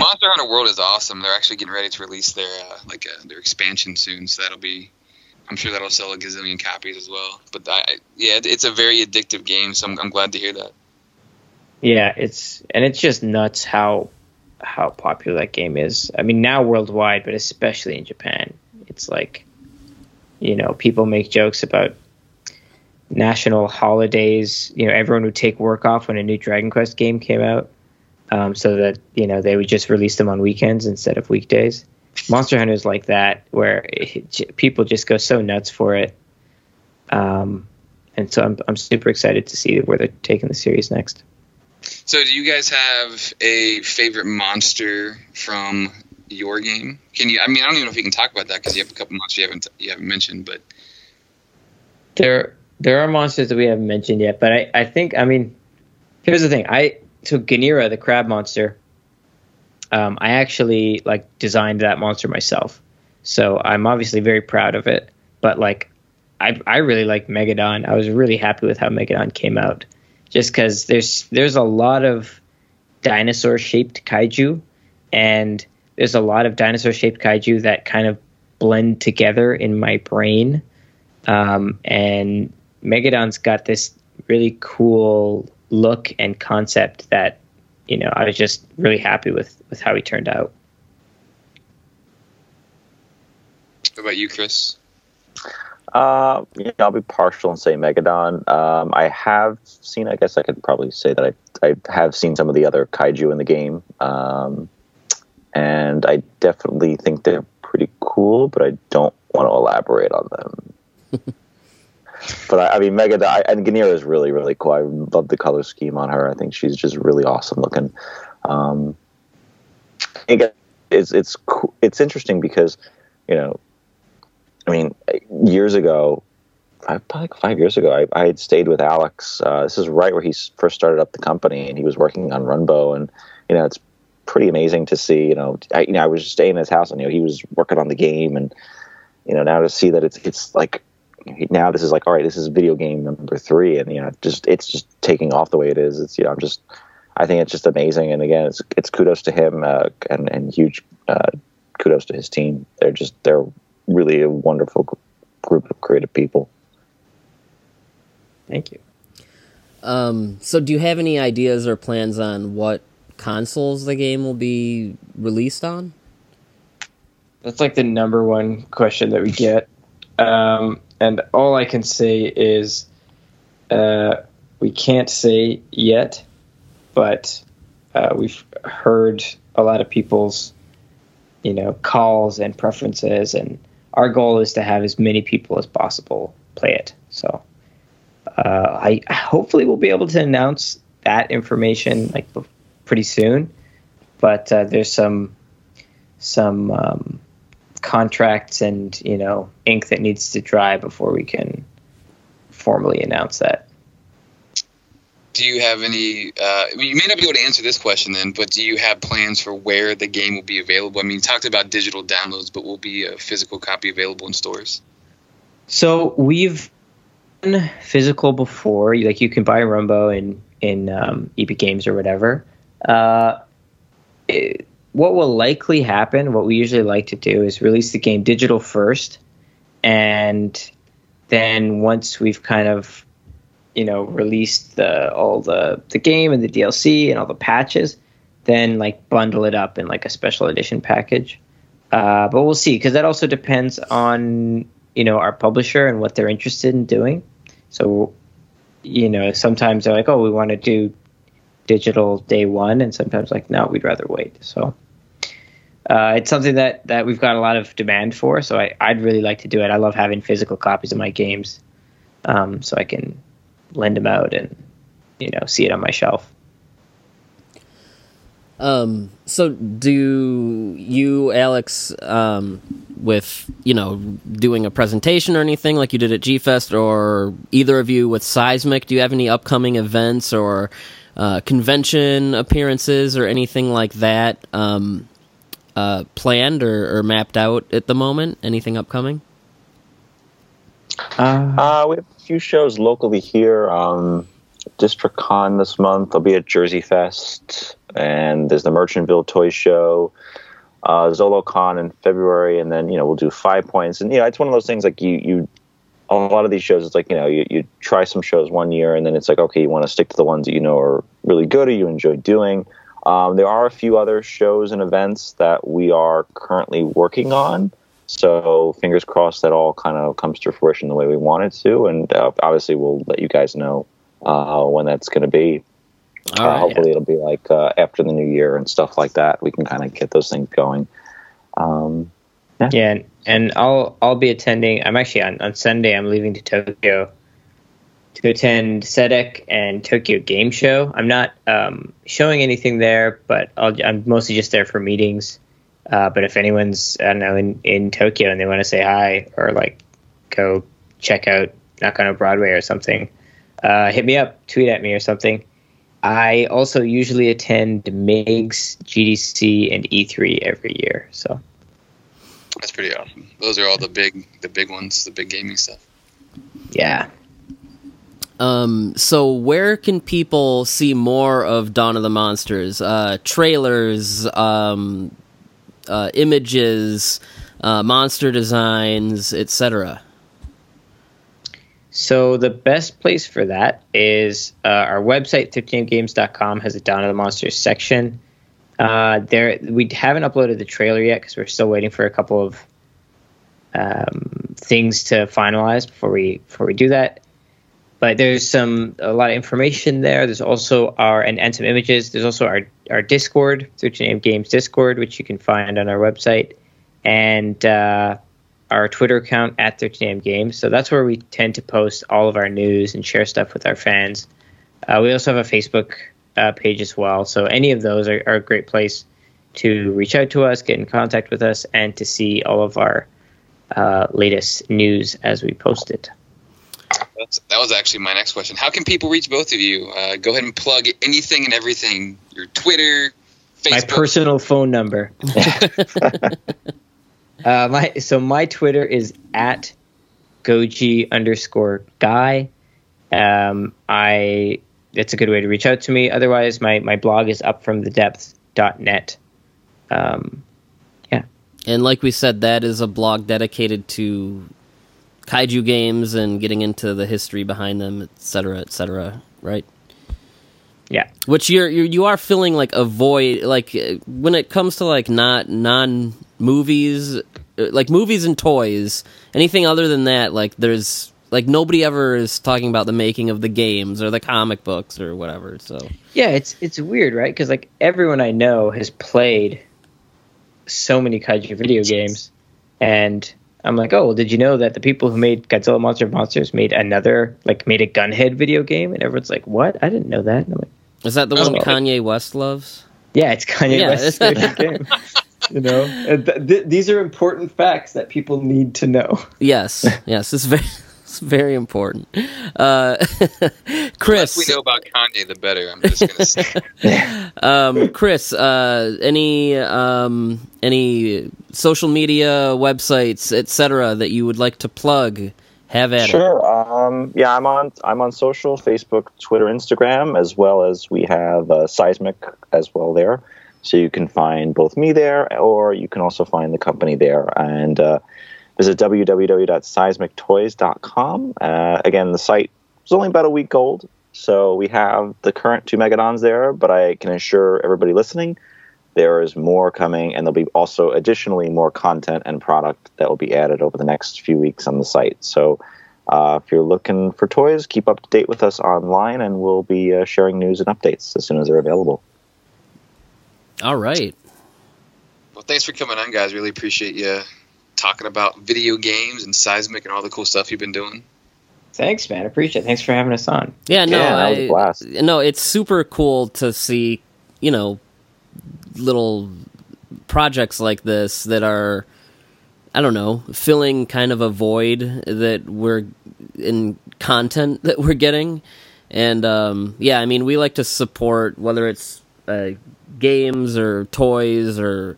Monster Hunter World is awesome. They're actually getting ready to release their uh, like uh, their expansion soon, so that'll be. I'm sure that'll sell a gazillion copies as well. But I, yeah, it's a very addictive game, so I'm, I'm glad to hear that. Yeah, it's and it's just nuts how how popular that game is. I mean, now worldwide, but especially in Japan, it's like, you know, people make jokes about national holidays. You know, everyone would take work off when a new Dragon Quest game came out, um, so that you know they would just release them on weekends instead of weekdays. Monster Hunter is like that, where it, people just go so nuts for it. Um, and so I'm I'm super excited to see where they're taking the series next. So, do you guys have a favorite monster from your game? Can you? I mean, I don't even know if you can talk about that because you have a couple monsters you haven't you haven't mentioned, but there there are monsters that we haven't mentioned yet. But I I think I mean, here's the thing. I so Ganira, the crab monster. Um, I actually like designed that monster myself, so I'm obviously very proud of it. But like, I I really like Megadon. I was really happy with how Megadon came out just because there's there's a lot of dinosaur shaped kaiju, and there's a lot of dinosaur shaped kaiju that kind of blend together in my brain. Um, and Megadon's got this really cool look and concept that you know I was just really happy with with how he turned out. What about you, Chris? Uh, yeah, I'll be partial and say Megadon. Um, I have seen. I guess I could probably say that I I have seen some of the other kaiju in the game, um, and I definitely think they're pretty cool. But I don't want to elaborate on them. [laughs] but I, I, mean, Megadon I, and Ganira is really really cool. I love the color scheme on her. I think she's just really awesome looking. Um, it's it's it's interesting because you know I mean, years ago, probably five years ago, I, I had stayed with Alex. Uh, this is right where he first started up the company, and he was working on Runbow, and you know, it's pretty amazing to see. You know, I, you know, I was just staying in his house, and you know, he was working on the game, and you know, now to see that it's it's like now this is like all right, this is video game number three, and you know, just it's just taking off the way it is. It's you know, I'm just I think it's just amazing, and again, it's it's kudos to him uh, and and huge uh, kudos to his team. They're just they're really a wonderful group of creative people. Thank you. Um, so, do you have any ideas or plans on what consoles the game will be released on? That's like the number one question that we get. Um, and all I can say is uh, we can't say yet, but uh, we've heard a lot of people's you know calls and preferences and our goal is to have as many people as possible play it. So uh, I hopefully we'll be able to announce that information like pretty soon. But uh, there's some some um, contracts and you know ink that needs to dry before we can formally announce that do you have any? Uh, you may not be able to answer this question then, but do you have plans for where the game will be available? I mean, you talked about digital downloads, but will be a physical copy available in stores? So we've done physical before. Like you can buy Runbow in in um, Epic Games or whatever. Uh, it, what will likely happen? What we usually like to do is release the game digital first, and then once we've kind of you know released the all the the game and the DLC and all the patches, then like bundle it up in like a special edition package. Uh, but we'll see because that also depends on you know our publisher and what they're interested in doing. So you know sometimes they're like, oh, we want to do digital day one, and sometimes like no, we'd rather wait. So. Uh, it's something that, that we've got a lot of demand for, so I, I'd really like to do it. I love having physical copies of my games, um, so I can lend them out and you know see it on my shelf. Um, so do you, Alex, um, with you know doing a presentation or anything like you did at G Fest, or either of you with Seismic? Do you have any upcoming events or uh, convention appearances or anything like that? Um, uh, planned or, or mapped out at the moment? Anything upcoming? Uh, Uh, we have a few shows locally here. Um, District Con this month. I'll be at Jersey Fest, and there's the Merchantville Toy Show. Uh, ZoloCon in February, and then you know we'll do Five Points, and you know it's one of those things like you you a lot of these shows it's like you know you, you try some shows one year and then it's like okay you want to stick to the ones that you know are really good or you enjoy doing um, there are a few other shows and events that we are currently working on so fingers crossed that all kind of comes to fruition the way we want it to and uh, obviously we'll let you guys know uh, when that's going to be uh, right. hopefully it'll be like uh, after the new year and stuff like that we can kind of get those things going um, yeah, and, and I'll I'll be attending. I'm actually on, on Sunday. I'm leaving to Tokyo to attend CEDEC and Tokyo Game Show. I'm not um, showing anything there, but I'll, I'm mostly just there for meetings. Uh, but if anyone's I don't know in, in Tokyo and they want to say hi or like go check out Nakano Broadway or something, uh, hit me up, tweet at me or something. I also usually attend MIGS, GDC, and E3 every year. So That's pretty awesome. Those are all the big the big ones, the big gaming stuff. yeah. Um, so where can people see more of Dawn of the Monsters? Uh, trailers, um, uh, images, uh, monster designs, etc. So the best place for that is uh, our website, 13games.com, has a Dawn of the Monsters section. Uh, there, we haven't uploaded the trailer yet because we're still waiting for a couple of um, things to finalize before we before we do that. But there's some a lot of information there. There's also our and, and some images. There's also our our Discord, 13 Games Discord, which you can find on our website, and uh, our Twitter account at 13am Games. So that's where we tend to post all of our news and share stuff with our fans. Uh, we also have a Facebook uh, page as well. So any of those are, are a great place to reach out to us, get in contact with us, and to see all of our uh, latest news as we post it. That's, that was actually my next question. How can people reach both of you? Uh, go ahead and plug anything and everything. Your Twitter, Facebook. My personal phone number. [laughs] [laughs] uh, my so my Twitter is at goji underscore guy. Um, I it's a good way to reach out to me. Otherwise, my my blog is up from the depth.net. Um, And like we said, that is a blog dedicated to kaiju games and getting into the history behind them, etc., etc. Right? yeah, Which you're, you're you are feeling like a void, like uh, when it comes to like not non movies, uh, like movies and toys. Anything other than that, like there's like nobody ever is talking about the making of the games or the comic books or whatever. So yeah. It's it's weird, right? Because like everyone I know has played so many kaiju video games, and I'm like, oh, well, did you know that the people who made Godzilla Monster of Monsters made another like made a Gunhead video game? And everyone's like, what? I didn't know that. I'm like, is that the Oh. one Kanye West loves? yeah, it's Kanye Yeah, West's favorite game. [laughs] You know, th- th- these are important facts that people need to know. Yes, yes, it's very it's very important. Uh, [laughs] The Chris, less we know about Kanye, the better. I'm just gonna say. [laughs] um, Chris, uh, any um, any social media websites, etc., that you would like to plug? Have at it. Sure. Um, yeah, I'm on. I'm on social: Facebook, Twitter, Instagram, as well as we have uh, Seismic as well there. So you can find both me there, or you can also find the company there. And uh, visit www.seismictoys.com. Uh, again, the site is only about a week old, so we have the current two megadons there. But I can assure everybody listening, there is more coming, and there'll be also additionally more content and product that will be added over the next few weeks on the site. So. Uh, if you're looking for toys, keep up to date with us online, and we'll be uh, sharing news and updates as soon as they're available. All right. Well, thanks for coming on, guys. Really appreciate you talking about video games and seismic and all the cool stuff you've been doing. Thanks, man. Appreciate it. Thanks for having us on. Yeah, no, Yeah, that was a I- blast. no, it's super cool to see, you know, little projects like this that are, I don't know, filling kind of a void that we're in content [laughs] that we're getting, and um, yeah, I mean, we like to support whether it's uh, games or toys or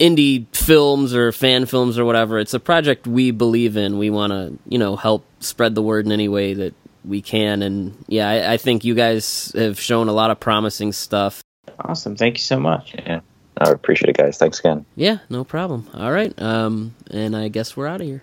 indie films or fan films or whatever. It's a project we believe in. We want to, you know, help spread the word in any way that we can. And yeah, I, I, think you guys have shown a lot of promising stuff. Awesome. Thank you so much. Yeah. I appreciate it, guys. Thanks again. Yeah, no problem. All right. Um, and I guess we're out of here.